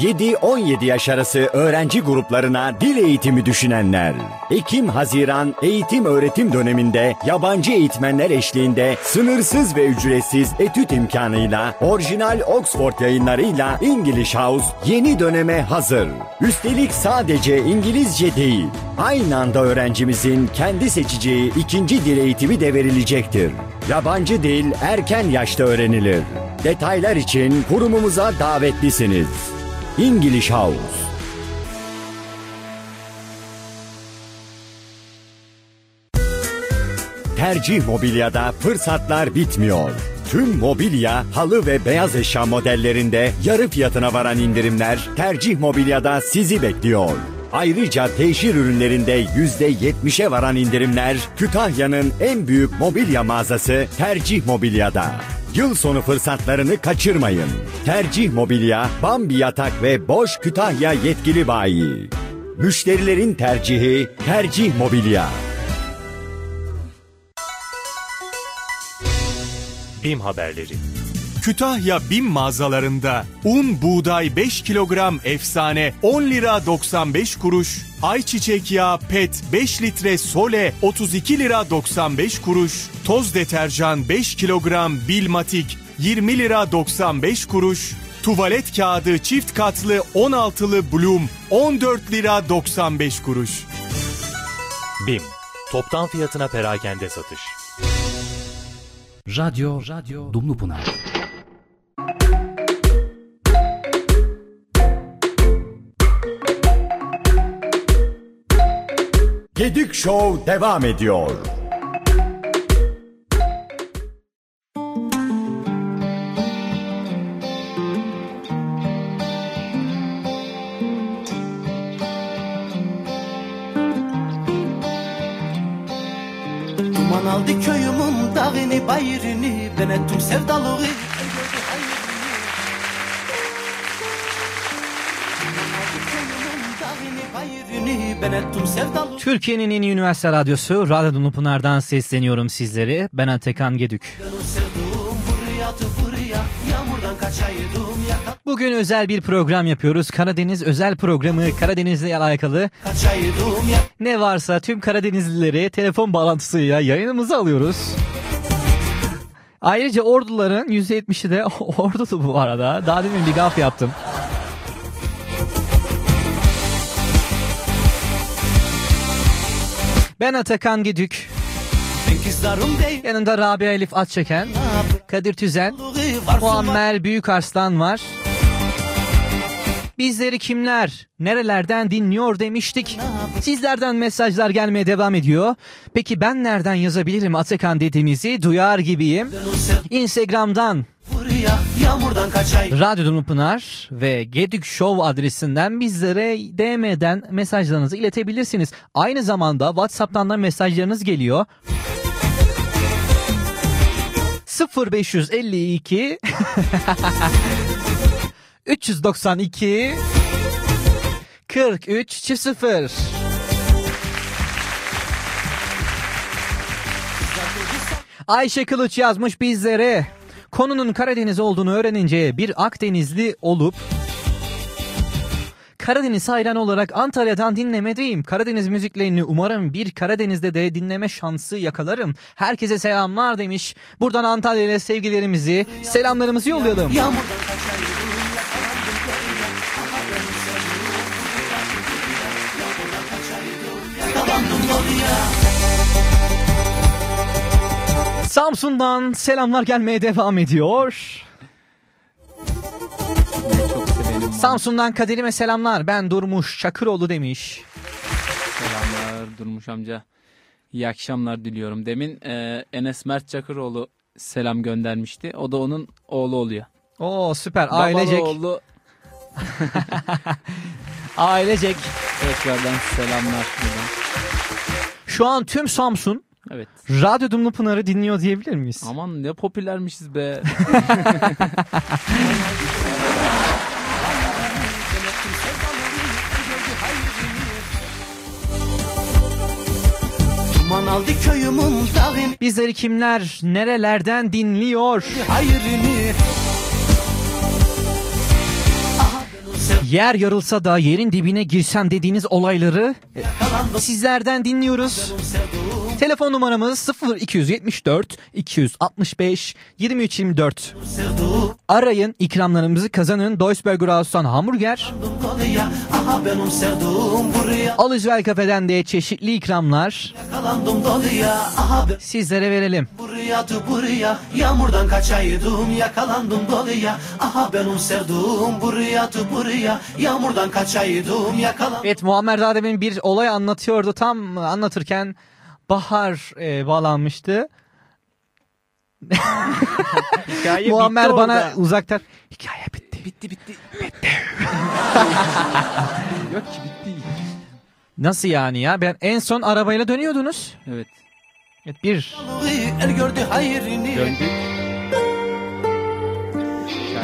7-17 yaş arası öğrenci gruplarına dil eğitimi düşünenler. Ekim-Haziran eğitim öğretim döneminde yabancı eğitmenler eşliğinde sınırsız ve ücretsiz etüt imkanıyla orijinal Oxford yayınlarıyla English House yeni döneme hazır. Üstelik sadece İngilizce değil, aynı anda öğrencimizin kendi seçeceği ikinci dil eğitimi de verilecektir. Yabancı dil erken yaşta öğrenilir. Detaylar için kurumumuza davetlisiniz. English House. Tercih Mobilya'da fırsatlar bitmiyor. Tüm mobilya, halı ve beyaz eşya modellerinde yarı fiyatına varan indirimler Tercih Mobilya'da sizi bekliyor. Ayrıca teşhir ürünlerinde %70'e varan indirimler Kütahya'nın en büyük mobilya mağazası Tercih Mobilya'da. Yıl sonu fırsatlarını kaçırmayın. Tercih Mobilya, Bambi Yatak ve Boş Kütahya yetkili bayi. Müşterilerin tercihi Tercih Mobilya. BİM haberleri. Kütahya BİM mağazalarında un buğday 5 kilogram efsane 10 lira 95 kuruş, ayçiçek yağı PET 5 litre Sole 32 lira 95 kuruş, toz deterjan 5 kilogram Bilmatik 20 lira 95 kuruş, tuvalet kağıdı çift katlı 16'lı Bloom 14 lira 95 kuruş. BİM, toptan fiyatına perakende satış. Radyo, Radyo Dumlupınar. Gedik Show devam ediyor. Duman aldı köyümün dağını bayrını Ben ettim sevdalığı Ben ettim sevdalığı Türkiye'nin en iyi üniversite radyosu Radyo Dumlupınar'dan sesleniyorum sizlere. Ben Atakan Gedük. Bugün özel bir program yapıyoruz. Karadeniz özel programı Karadeniz'le alakalı. Ne varsa tüm Karadenizlileri telefon bağlantısıyla yayınımıza alıyoruz. Ayrıca orduların %70'i de ordulu bu arada. Daha demin bir gaf yaptım. Ben Atakan değil Yanında Rabia Elif Atçeken, Kadir Tüzen, Muammer Büyükarslan var. Bizleri kimler, nerelerden dinliyor demiştik. Sizlerden mesajlar gelmeye devam ediyor. Peki ben nereden yazabilirim Atakan dediğinizi duyar gibiyim. Instagram'dan Radyo Dumlu Pınar ve Gedük Show adresinden bizlere DM'den mesajlarınızı iletebilirsiniz. Aynı zamanda WhatsApp'tan da mesajlarınız geliyor. 0552 392 43 0 Ayşe Kılıç yazmış bizlere. Konunun Karadeniz olduğunu öğrenince bir Akdenizli olup Karadeniz hayran olarak Antalya'dan dinlemedeyim. Karadeniz müziklerini umarım bir Karadeniz'de de dinleme şansı yakalarım. Herkese selamlar demiş. Buradan Antalya'ya sevgilerimizi, selamlarımızı yollayalım. Yağmurdan Samsun'dan selamlar gelmeye devam ediyor. Samsun'dan Kadirime selamlar. Ben Durmuş Çakıroğlu demiş. Selamlar Durmuş amca. İyi akşamlar diliyorum. Demin e, Enes Mert Çakıroğlu selam göndermişti. O da onun oğlu oluyor. Oo süper Babalı ailecek. oğlu Ailecek. tekrardan selamlar. Şu an tüm Samsun Evet. Radyo Dumlu Pınar'ı dinliyor diyebilir miyiz? Aman ne popülermişiz be. Bizleri kimler, nerelerden dinliyor? Hayrını Yer yarılsa da yerin dibine girsem dediğiniz olayları sizlerden dinliyoruz. Telefon numaramız 0274 265 2324. Arayın, ikramlarımızı kazanın. Deutsche Haus'tan hamburger, Alıcıvel Kafe'den de çeşitli ikramlar sizlere verelim. buraya tu buraya Yağmurdan kaçaydım yakalandım doluya Aha benim sevduğum buraya buraya Yağmurdan kaçaydım yakalandım Evet Muammer daha demin bir olay anlatıyordu. Tam anlatırken Bahar e, bağlanmıştı. Hikaye Muammer bitti bana orada. uzaktan hikaye bitti. bitti bitti. Yok ki bitti. Nasıl yani ya? Ben en son arabayla dönüyordunuz. Evet. Evet, bir El gördü hayrını Döndük.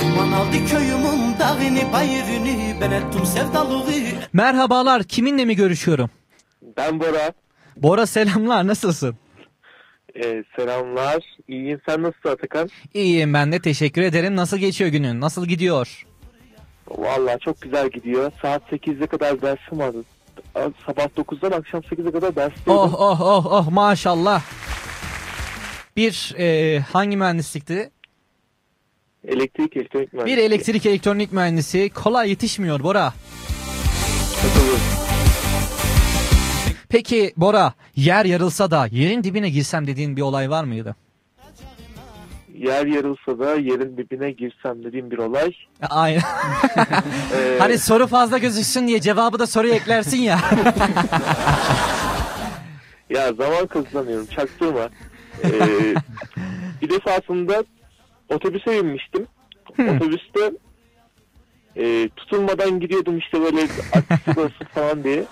Duman aldı köyümün dağını bayrını Ben ettim sevdalığı merhabalar. Kiminle mi görüşüyorum? Ben Bora. Bora selamlar. Nasılsın? Ee, selamlar. İyiyim. Sen nasılsın Atakan? İyiyim ben de. Teşekkür ederim. Nasıl geçiyor günün? Nasıl gidiyor? Vallahi çok güzel gidiyor. Saat 8'e kadar dersim vardı. Sabah 9'dan akşam 8'e kadar dersteydim. Oh oh oh oh maşallah. Bir e, hangi mühendislikti? Elektrik elektronik Bir mühendisliği. elektrik elektronik mühendisi. Kolay yetişmiyor Bora. Peki Bora yer yarılsa da yerin dibine girsem dediğin bir olay var mıydı? Yer yarılsa da yerin dibine girsem dediğim bir olay. Aynen. Ee, Hani soru fazla gözüksün diye cevabı da soruya eklersin ya. Ya zaman kazanıyorum çaktırma. Ee, bir defasında otobüse binmiştim. Otobüste e, tutulmadan gidiyordum işte böyle aktif olsun falan diye.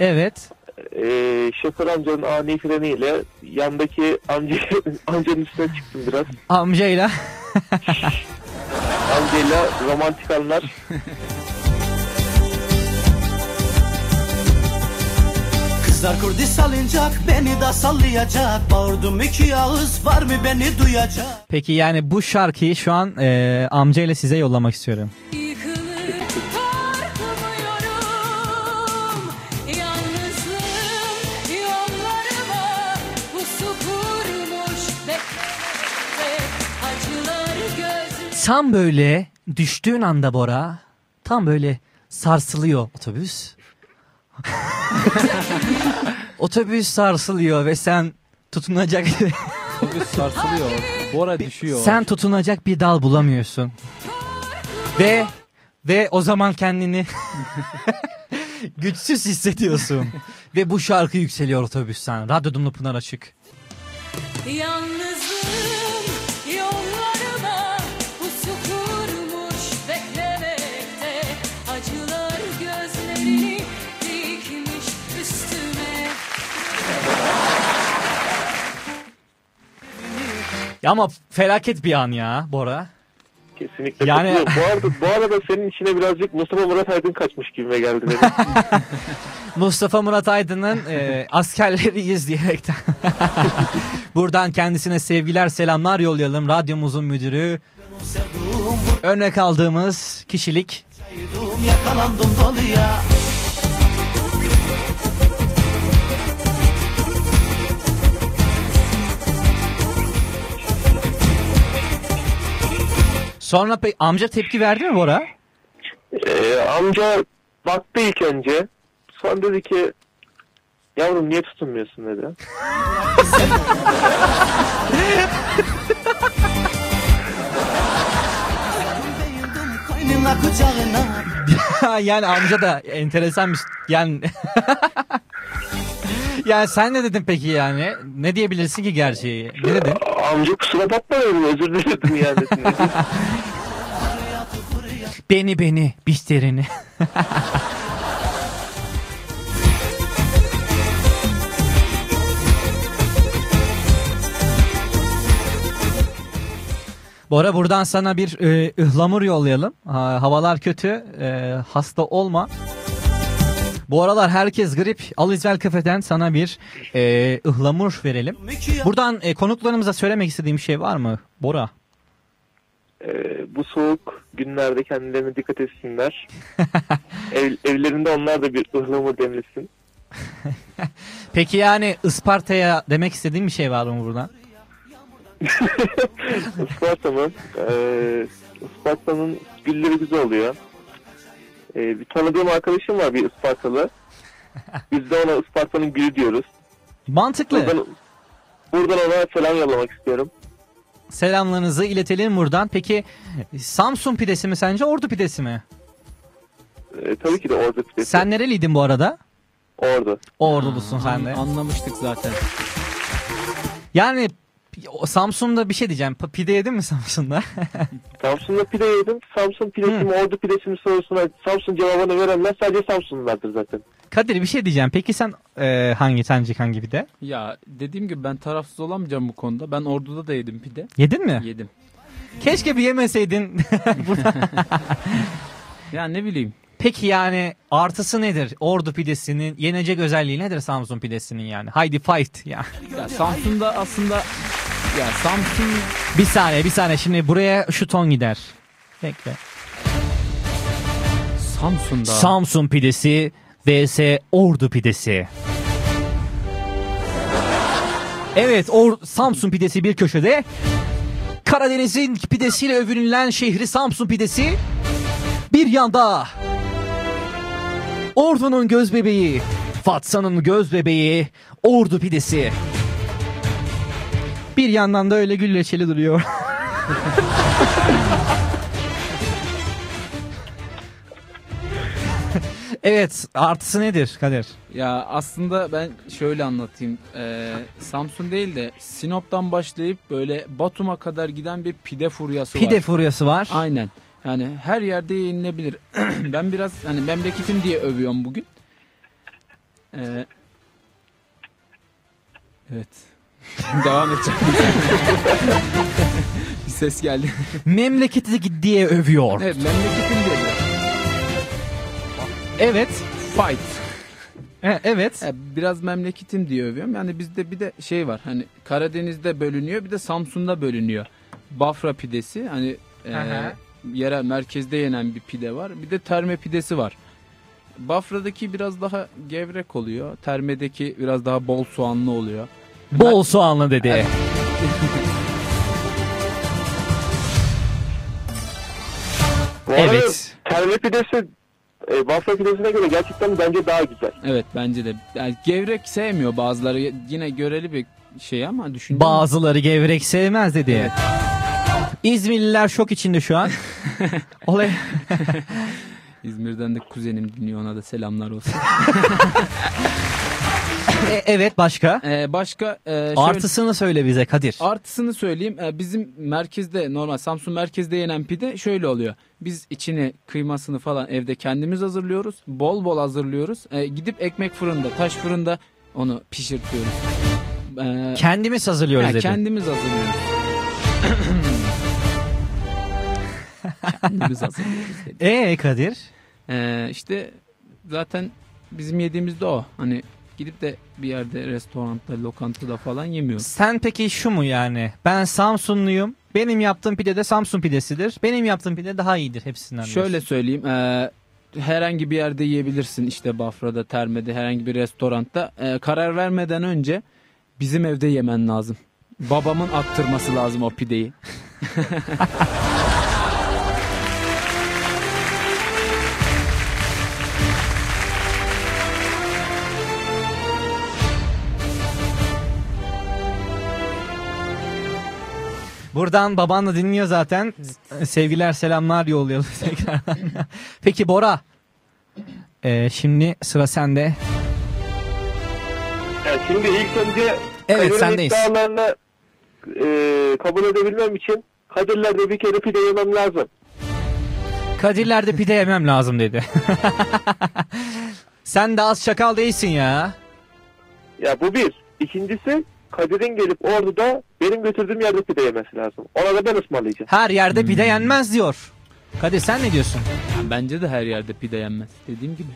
evet. E, şoför amcanın ani freniyle yandaki amca, amcanın üstüne çıktım biraz. Amcayla. Amcayla romantik anlar. Kızlar kurdi salıncak beni de sallayacak. Bağırdım iki ağız var mı beni duyacak? Peki yani bu şarkıyı şu an e, amcayla size yollamak istiyorum. Tam böyle düştüğün anda Bora tam böyle sarsılıyor otobüs. Otobüs sarsılıyor ve sen tutunacak Otobüs sarsılıyor. Bora düşüyor. sen tutunacak bir dal bulamıyorsun. Ve ve o zaman kendini güçsüz hissediyorsun. ve bu şarkı yükseliyor otobüsten. Radyo Dumlu Pınar açık. Yalnızlığım Ya ama felaket bir an ya Bora. Kesinlikle Yani-. Bu arada, bu arada senin içine birazcık Mustafa Murat Aydın kaçmış gibime geldi. Mustafa Murat Aydın'ın e, askerleriyiz diyerekten. Buradan kendisine sevgiler selamlar yollayalım. Radyomuzun müdürü. Örnek aldığımız kişilik. Yakalandım doluya Sonra pe- amca tepki verdi mi Bora? Ee, amca baktı ilk önce. Sonra dedi ki yavrum niye tutunmuyorsun dedi. Yani amca da enteresanmış. Yani yani sen ne dedin peki yani? Ne diyebilirsin ki gerçeği? Ne dedin? Amca kusura bakma dedim özür diledim yani. Beni beni bisterini. Bora buradan sana bir e, ıhlamur yollayalım. Ha, havalar kötü. e, hasta olma. Bu aralar herkes grip. Al İzvel Kafe'den sana bir e, ıhlamur verelim. Buradan e, konuklarımıza söylemek istediğim şey var mı Bora? Ee, bu soğuk günlerde kendilerine dikkat etsinler. Ev, evlerinde onlar da bir ıhlamur demlesin. Peki yani Isparta'ya demek istediğim bir şey var mı buradan? Isparta'nın e, Isparta'nın gülleri güzel oluyor. E, bir tanıdığım arkadaşım var bir Ispartalı. Biz de ona Isparta'nın gülü diyoruz. Mantıklı. Buradan, buradan ona selam yollamak istiyorum. Selamlarınızı iletelim buradan. Peki Samsun pidesi mi sence Ordu pidesi mi? E, tabii ki de orada pidesi. Sen nereliydin bu arada? Ordu. Ordulusun sen de. Anlamıştık zaten. Yani Samsun'da bir şey diyeceğim. Pide yedin mi Samsun'da? Samsun'da pide yedim. Samsun pidesi mi Ordu pidesi mi sorusuna Samsun cevabını verenler sadece Samsunlulardır zaten. Kadir bir şey diyeceğim. Peki sen e, hangi sence hangi pide? Ya dediğim gibi ben tarafsız olamayacağım bu konuda. Ben orduda da yedim pide. Yedin mi? Yedim. Keşke bir yemeseydin. Ya ne bileyim. Peki yani artısı nedir? Ordu pidesinin yenecek özelliği nedir Samsun pidesinin yani? Haydi fight ya. Ya Samsun'da aslında ya Samsun Bir saniye bir saniye şimdi buraya şu ton gider. Bekle. Samsun'da Samsun pidesi vs Ordu pidesi. Evet Or Samsun pidesi bir köşede. Karadeniz'in pidesiyle övünülen şehri Samsun pidesi. Bir yanda Ordu'nun göz bebeği, Fatsa'nın göz bebeği, Ordu pidesi. Bir yandan da öyle gül reçeli duruyor. evet artısı nedir Kadir? Ya aslında ben şöyle anlatayım. Ee, Samsun değil de Sinop'tan başlayıp böyle Batum'a kadar giden bir pide furyası var. Pide furyası var. Aynen. Yani her yerde yenilebilir. ben biraz hani memleketim diye övüyorum bugün. Ee, evet. Devam edeceğim. bir ses geldi. Memleketi diye övüyor. Evet memleketim diye. Evet. Fight. E, evet. Biraz memleketim diye övüyorum. Yani bizde bir de şey var. Hani Karadeniz'de bölünüyor bir de Samsun'da bölünüyor. Bafra pidesi hani e, hı. yerel merkezde yenen bir pide var. Bir de terme pidesi var. Bafra'daki biraz daha gevrek oluyor. Termedeki biraz daha bol soğanlı oluyor. Bol soğanlı dedi. Bu arada Evet. terme pidesi e, Bafra pidesine göre gerçekten bence daha güzel. Evet bence de. Yani gevrek sevmiyor bazıları. Yine göreli bir şey ama düşün. Bazıları gevrek sevmez dedi. İzmirliler şok içinde şu an. Olay. İzmir'den de kuzenim dinliyor ona da selamlar olsun. E, evet başka? Ee, başka e, şöyle- Artısını söyle bize Kadir. Artısını söyleyeyim. Ee, Bizim merkezde normal Samsun merkezde yenen pide şöyle oluyor. Biz içini kıymasını falan evde kendimiz hazırlıyoruz. Bol bol hazırlıyoruz. Ee, gidip ekmek fırında, taş fırında onu pişirtiyoruz. Ee, Kendimiz hazırlıyoruz ha, dedi. Kendimiz hazırlıyoruz. kendimiz hazırlıyoruz. Ee Kadir? Ee, işte zaten bizim yediğimiz de o. Hani gidip de bir yerde restoranda, lokantada falan yemiyoruz. Sen peki şu mu yani? Ben Samsunluyum. Benim yaptığım pide de Samsun pidesidir. Benim yaptığım pide daha iyidir hepsinden. Şöyle diyorsun. söyleyeyim. eee, herhangi bir yerde yiyebilirsin. işte Bafra'da, Terme'de, herhangi bir restoranda. Eee, karar vermeden önce bizim evde yemen lazım. Babamın attırması lazım o pideyi. Buradan baban da dinliyor zaten. Sevgiler selamlar yollayalım tekrardan. Peki Bora. Ee, şimdi sıra sende. Yani şimdi ilk önce Evet, Kadir'in sendeyiz. iddialarını e, kabul edebilmem için Kadir'lerde bir kere pide yemem lazım. Kadirler'de pide yemem lazım dedi. Sen de az çakal değilsin ya. Ya bu bir. İkincisi Kadir'in gelip Ordu'da benim götürdüğüm yerde pide yemesi lazım. Ona da ben ısmarlayacağım. Her yerde pide yenmez diyor. Kadir sen ne diyorsun? Bence de her yerde pide yenmez. Dediğim gibi.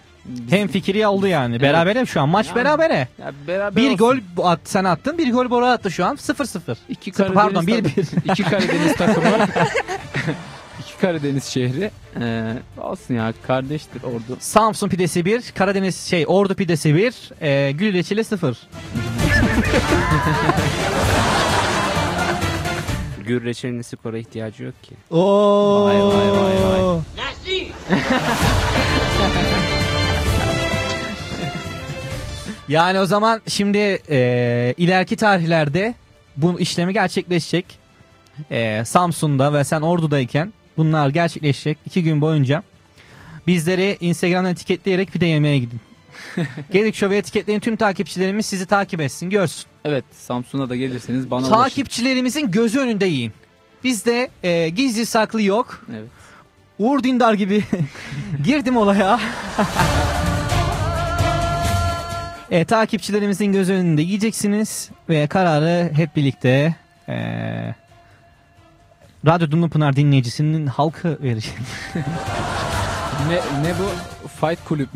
Hem fikri oldu yani. Berabere şu an. Maç Yani, berabere. Ya beraber Bir olsun. gol at, sen attın, bir gol Bora attı şu an. 0-0. İki Sıfır, Pardon Karadeniz 1-1. takımı- İki Karadeniz takımı. Karadeniz şehri. Eee, olsun ya kardeştir ordu. Samsun pidesi 1, Karadeniz şey Ordu pidesi 1, e, Gül reçeli 0. Gür reçelinin skora ihtiyacı yok ki. Oo. Vay vay vay vay. Yani o zaman şimdi e, ileriki tarihlerde bu işlemi gerçekleşecek. E, Samsun'da ve sen Ordu'dayken bunlar gerçekleşecek iki gün boyunca. Bizleri Instagram'dan etiketleyerek pide yemeye gidin. Gedik Show'u etiketleyin tüm takipçilerimiz sizi takip etsin görsün. Evet Samsun'a da gelirseniz bana. Takipçilerimizin gözü önünde yiyin. Bizde e, gizli saklı yok. Evet. Uğur Dindar gibi girdim olaya. e, takipçilerimizin göz önünde yiyeceksiniz ve kararı hep birlikte e, Radyo Dumlupınar dinleyicisinin halkı verecek. Ne, ne bu? Fight kulüp.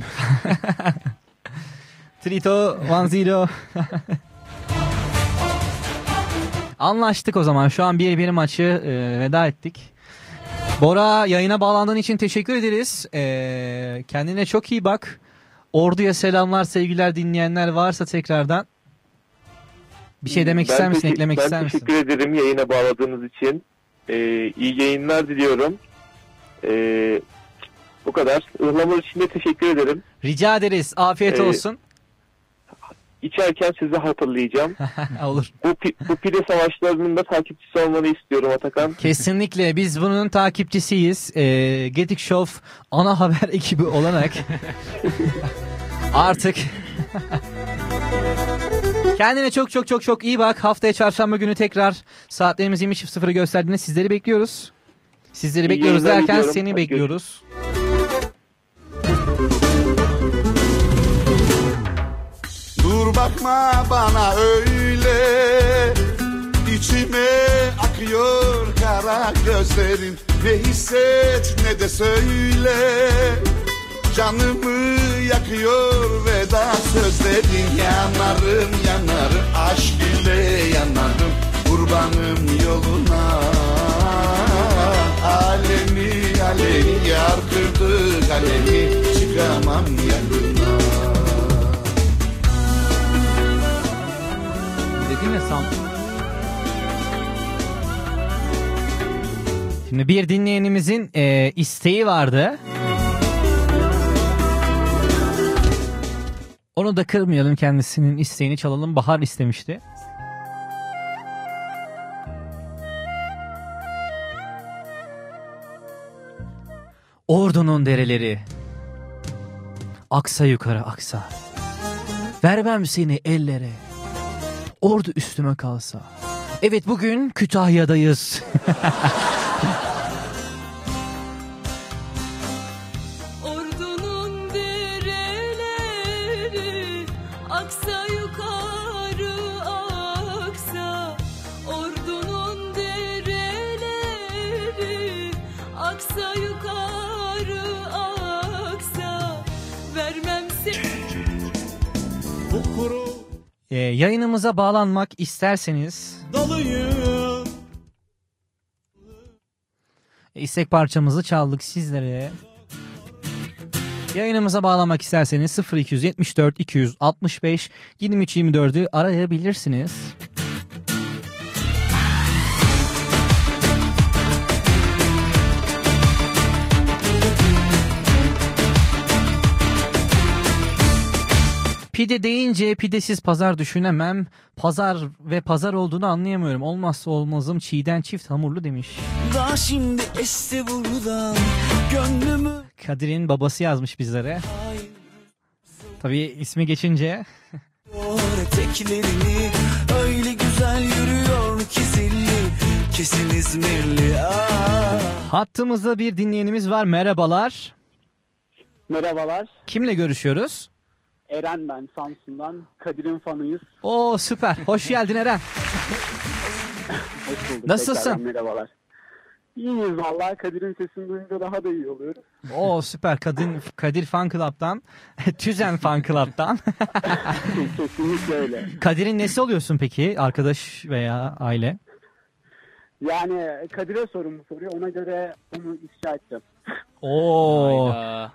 Trito 1-0. Anlaştık o zaman. Şu an bir bir maçı e, veda ettik. Bora yayına bağlandığın için teşekkür ederiz. E, kendine çok iyi bak. Ordu'ya selamlar, sevgiler dinleyenler varsa tekrardan. Bir şey demek Ben ister misin? Eklemek ben ister misin? teşekkür ederim yayına bağladığınız için. Ee, iyi yayınlar diliyorum. Ee, bu kadar. Ihlamur için de teşekkür ederim. Rica ederiz. Afiyet Ee, olsun. İçerken sizi hatırlayacağım. Olur. Bu, bu pide savaşlarının da takipçisi olmanı istiyorum Atakan. Kesinlikle biz bunun takipçisiyiz. Ee, Gedik Show ana haber ekibi olarak artık kendine çok çok çok çok iyi bak. Haftaya çarşamba günü tekrar saatlerimiz 20.00'ı gösterdiğinde sizleri bekliyoruz. Sizleri İyi bekliyoruz derken diliyorum. seni Hadi bekliyoruz. Dur bakma bana öyle İçime akıyor kara gözlerin Ne hisset ne de söyle Canımı yakıyor veda söz dedin yanarım yanarım aşk ile yanarım kurbanım yoluna. Alemi alemi yar kırdı kalemi çıkamam yanına. Dedim ya sam? Şimdi bir dinleyenimizin e, isteği vardı. Onu da kırmayalım kendisinin isteğini çalalım. Bahar istemişti. Ordunun dereleri aksa yukarı aksa. Vermem seni ellere. Ordu üstüme kalsa. Evet bugün Kütahya'dayız. Ee, yayınımıza bağlanmak isterseniz Dalıyım istek parçamızı çaldık sizlere. Yayınımıza bağlanmak isterseniz 0274 265 2324'ü arayabilirsiniz. Pide deyince pidesiz pazar düşünemem. Pazar ve pazar olduğunu anlayamıyorum. Olmazsa olmazım çiğden çift hamurlu demiş. Daha şimdi esti buradan Gönlümü Kadir'in babası yazmış bizlere. Tabii ismi geçince eteklerini Öyle güzel yürüyor ki zilli Kesin İzmirli ah. hattımızda bir dinleyenimiz var. Merhabalar. Merhabalar. Kimle görüşüyoruz? Eren ben Samsun'dan. Kadir'in fanıyız. Oo süper. Hoş geldin Eren. Hoş bulduk. Nasılsın? Tekrardan Merhabalar. İyiyiz vallahi Kadir'in sesini duyunca daha da iyi oluyoruz. Oo süper. Kadın Kadir Fan Club'dan, Tüzen Fan Club'dan. Kesinlikle öyle. Kadir'in nesi oluyorsun peki? Arkadaş veya aile? Yani Kadir'e sorun bu soruyu. Ona göre onu ifşa edeceğim. Oo. Hayda.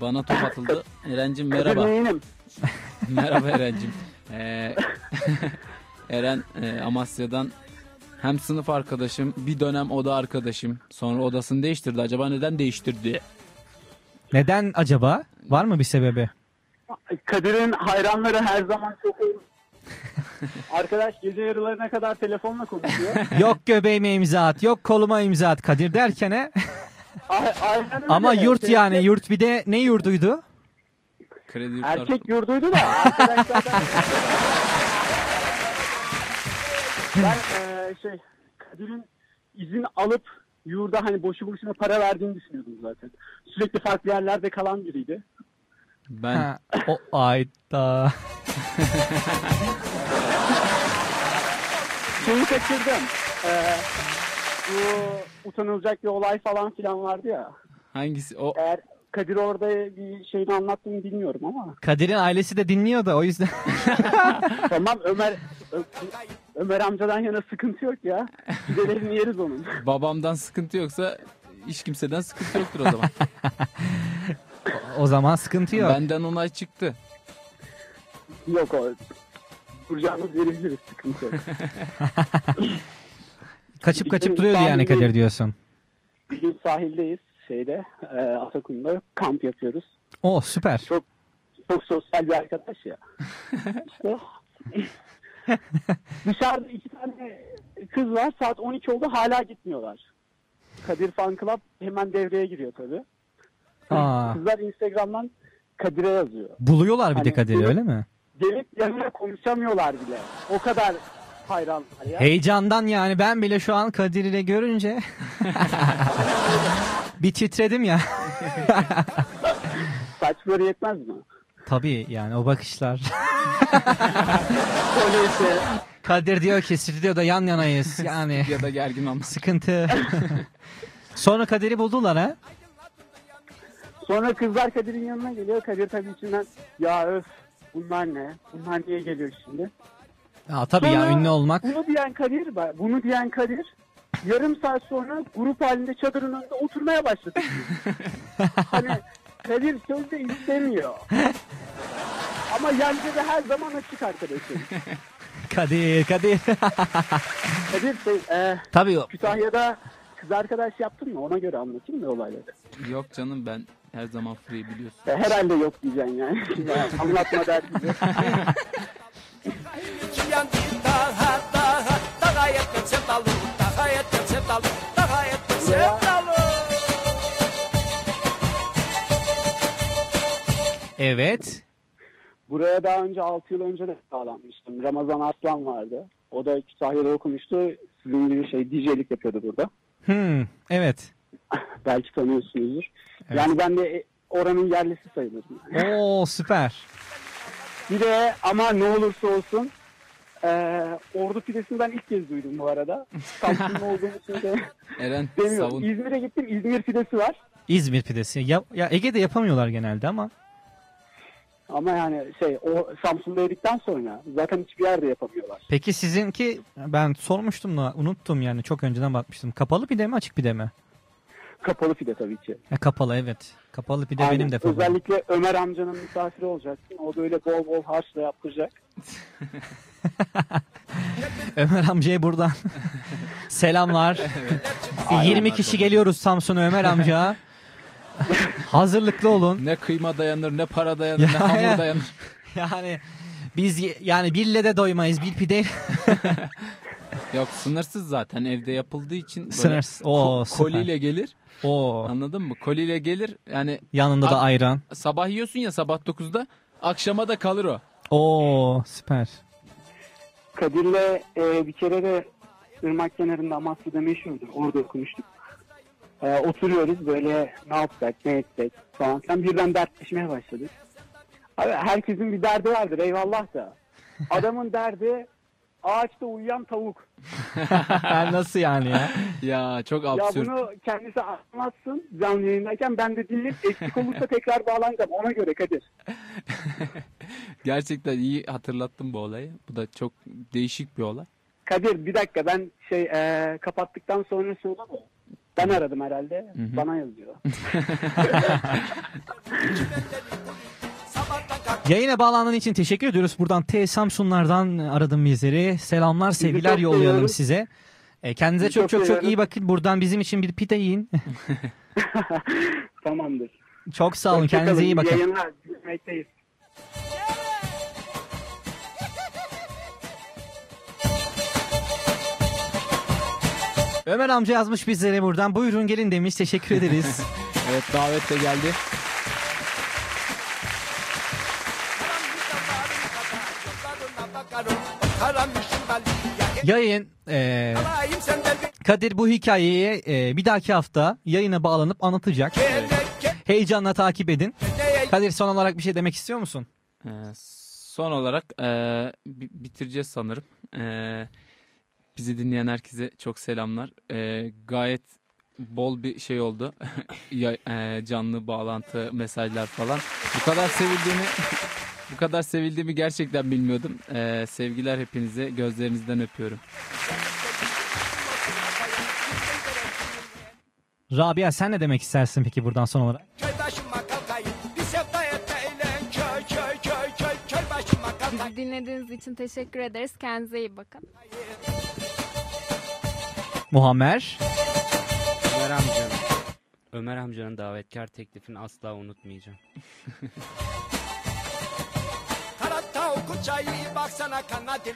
Bana top atıldı. Eren'cim merhaba. merhaba Eren'cim. Ee, Eren e, Amasya'dan hem sınıf arkadaşım bir dönem oda arkadaşım. Sonra odasını değiştirdi. Acaba neden değiştirdi? Neden acaba? Var mı bir sebebi? Kadir'in hayranları her zaman çok. Arkadaş gece yarılarına kadar telefonla konuşuyor. Yok göbeğime imza at, yok koluma imza at Kadir derken he. A- aynen öyle. Ama yurt yani yurt bir de ne yurduydu? Kredi yurtlar. Erkek yurduydu da arkadaşlardan... ben eee, şey Kadir'in izin alıp yurda hani boşu boşuna para verdiğini düşünüyordum zaten. Sürekli farklı yerlerde kalan biriydi. Ben Ha, o ayda. Şeyi kaçırdım. Eee, bu utanılacak bir olay falan filan vardı ya. hangisi? O Eğer Kadir orada bir şeyini anlattığını bilmiyorum ama. Kadir'in ailesi de dinliyor da o yüzden. tamam Ömer Ö- Ömer amcadan yana sıkıntı yok ya. Pidelerini yeriz onun. babamdan sıkıntı yoksa hiç kimseden sıkıntı yoktur o zaman. o zaman sıkıntı yok. Benden onay çıktı. Yok o. Kuracağımız verebiliriz sıkıntı yok. Kaçıp kaçıp duruyordu yani Kadir diyorsun. Bir gün sahildeyiz şeyde e, Atakum'da kamp yapıyoruz. O süper. Çok çok sosyal bir arkadaş ya. İşte dışarıda iki tane kız var saat 12 oldu hala gitmiyorlar. Kadir Fan Club hemen devreye giriyor tabii. Aa, Kızlar Instagram'dan Kadir'e yazıyor. buluyorlar bir de Hani Kadir'i bunu- öyle mi? Gelip yanına konuşamıyorlar bile. O kadar hayranlar ya. Heyecandan yani ben bile şu an Kadir ile görünce bir titredim ya. Saçları yetmez mi? Tabii yani o bakışlar. Öyleyse Kadir diyor ki stüdyoda yan yanayız yani. Ya da gergin ama. Sıkıntı. Sonra Kadir'i buldular ha? Sonra kızlar Kadir'in yanına geliyor. Kadir tabii içinden ya öf bunlar ne? Bunlar niye geliyor şimdi? Ya tabii ya Sonra ünlü olmak. Bunu diyen Kadir, bunu diyen Kadir yarım saat sonra grup halinde çadırın önünde oturmaya başladı. hani Kadir sözde istemiyor. Ama yence de her zaman açık arkadaşım. Kadir Kadir. Kadir şey, e, Tabii o- Kütahya'da kız arkadaş yaptın mı? Ona göre anlatayım mı olayları? Yok canım ben her zaman free biliyorsun. E, herhalde yok diyeceksin yani. Yani Anlatma derdi. Evet. Buraya daha önce 6 yıl önce de bağlanmıştım. Ramazan Aslan vardı. O da Kütahya'da okumuştu. Sizin gibi şey DJ'lik yapıyordu burada. Hmm, evet. Belki tanıyorsunuzdur. Yani ben de oranın yerlisi sayılırım. Oo süper. Bir de ama ne olursa olsun e, Ordu pidesini ben ilk kez duydum bu arada. Samsunlu olduğum için de Eren demiyorum. savun. İzmir'e gittim. İzmir pidesi var. İzmir pidesi. Ya, ya Ege'de yapamıyorlar genelde ama. Ama yani şey o Samsun'da yedikten sonra zaten hiçbir yerde yapamıyorlar. Peki sizinki ben sormuştum da unuttum yani çok önceden bakmıştım. Kapalı pide mi açık pide mi? Kapalı pide tabii ki. Ya, kapalı evet. Kapalı pide Aynen. benim de favorim. Özellikle Ömer amcanın misafiri olacaksın. O böyle bol bol harçla yaptıracak. Ömer amcaya buradan selamlar. Aynen 20 kişi geliyoruz Samsun'a Ömer amca. Hazırlıklı olun. Ne kıyma dayanır ne para dayanır ne hamur dayanır. Yani biz yani bille de doymayız bir pide. Yok sınırsız zaten evde yapıldığı için. Sınırsız. Oo, ko- süper. koliyle gelir. Oo. Anladın mı? Koliyle gelir yani. Yanında da ayran. Sabah yiyorsun ya sabah 9'da akşama da kalır o. Oo süper. Kadir'le e, bir kere de Irmak kenarında Amasya'da meşhurdu. Orada okumuştuk. E, oturuyoruz böyle ne yapsak ne etsek falan filan birden dertleşmeye başladık. Abi herkesin bir derdi vardır eyvallah da. Adamın derdi ağaçta uyuyan tavuk. Nasıl yani ya? Ya çok Ya absürt. bunu kendisi anlatsın canlı yayındayken ben de dinleyip eksik olursa tekrar bağlanacağım ona göre Kadir. Gerçekten iyi hatırlattın bu olayı. Bu da çok değişik bir olay. Kadir bir dakika ben şey e, kapattıktan sonra söyle mi? Ben aradım herhalde. Hı hı. Bana yazıyor. Yayına bağlandığın için teşekkür ediyoruz. Buradan T Samsunlardan aradın bizleri. Selamlar, sevgiler yollayalım seviyorum. size. E, kendinize çok çok çok iyi bakın. Buradan bizim için bir pide yiyin. Tamamdır. çok sağ olun. Hoşça Kendinize kalın, iyi bakın. Yayınlar. Ömer amca yazmış bizlere buradan. Buyurun gelin demiş. Teşekkür ederiz. Evet davet de geldi. Yayın e, Kadir bu hikayeyi e, bir dahaki hafta yayına bağlanıp anlatacak. Heyecanla takip edin. Kadir son olarak bir şey demek istiyor musun? Ee, son olarak e, bi- bitireceğiz sanırım. E, bizi dinleyen herkese çok selamlar. E, gayet bol bir şey oldu. E, canlı bağlantı, mesajlar falan. Bu kadar sevildiğimi bu kadar sevildiğimi gerçekten bilmiyordum. E, sevgiler hepinize. Gözlerinizden öpüyorum. Rabia sen ne demek istersin peki buradan son olarak? Bizi dinlediğiniz için teşekkür ederiz. Kendinize iyi bakın. Muhammer. Ömer amcanın, Ömer amcanın davetkar teklifini asla unutmayacağım.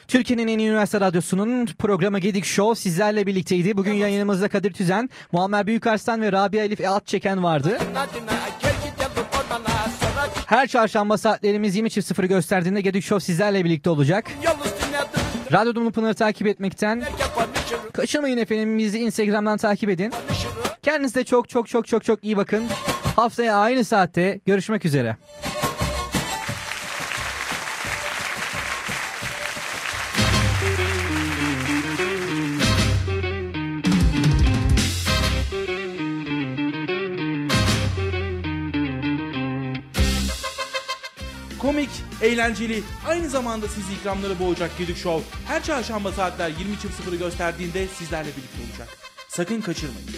Türkiye'nin en iyi üniversite radyosunun programı Gedik Show sizlerle birlikteydi. Bugün yayınımızda Kadir Tüzen, Muammer Büyükarslan ve Rabia Elif At Çeken vardı. Her çarşamba saatlerimiz 20.00'ı gösterdiğinde Gedik Show sizlerle birlikte olacak. Radyo Dumlu Pınar'ı takip etmekten kaçırmayın efendim. Bizi Instagram'dan takip edin. Kendinize çok çok çok çok çok iyi bakın. Haftaya aynı saatte görüşmek üzere. Eğlenceli, aynı zamanda sizi ikramları boğacak Gedik Show her çarşamba saatler 20.00'ı gösterdiğinde sizlerle birlikte olacak. Sakın kaçırmayın.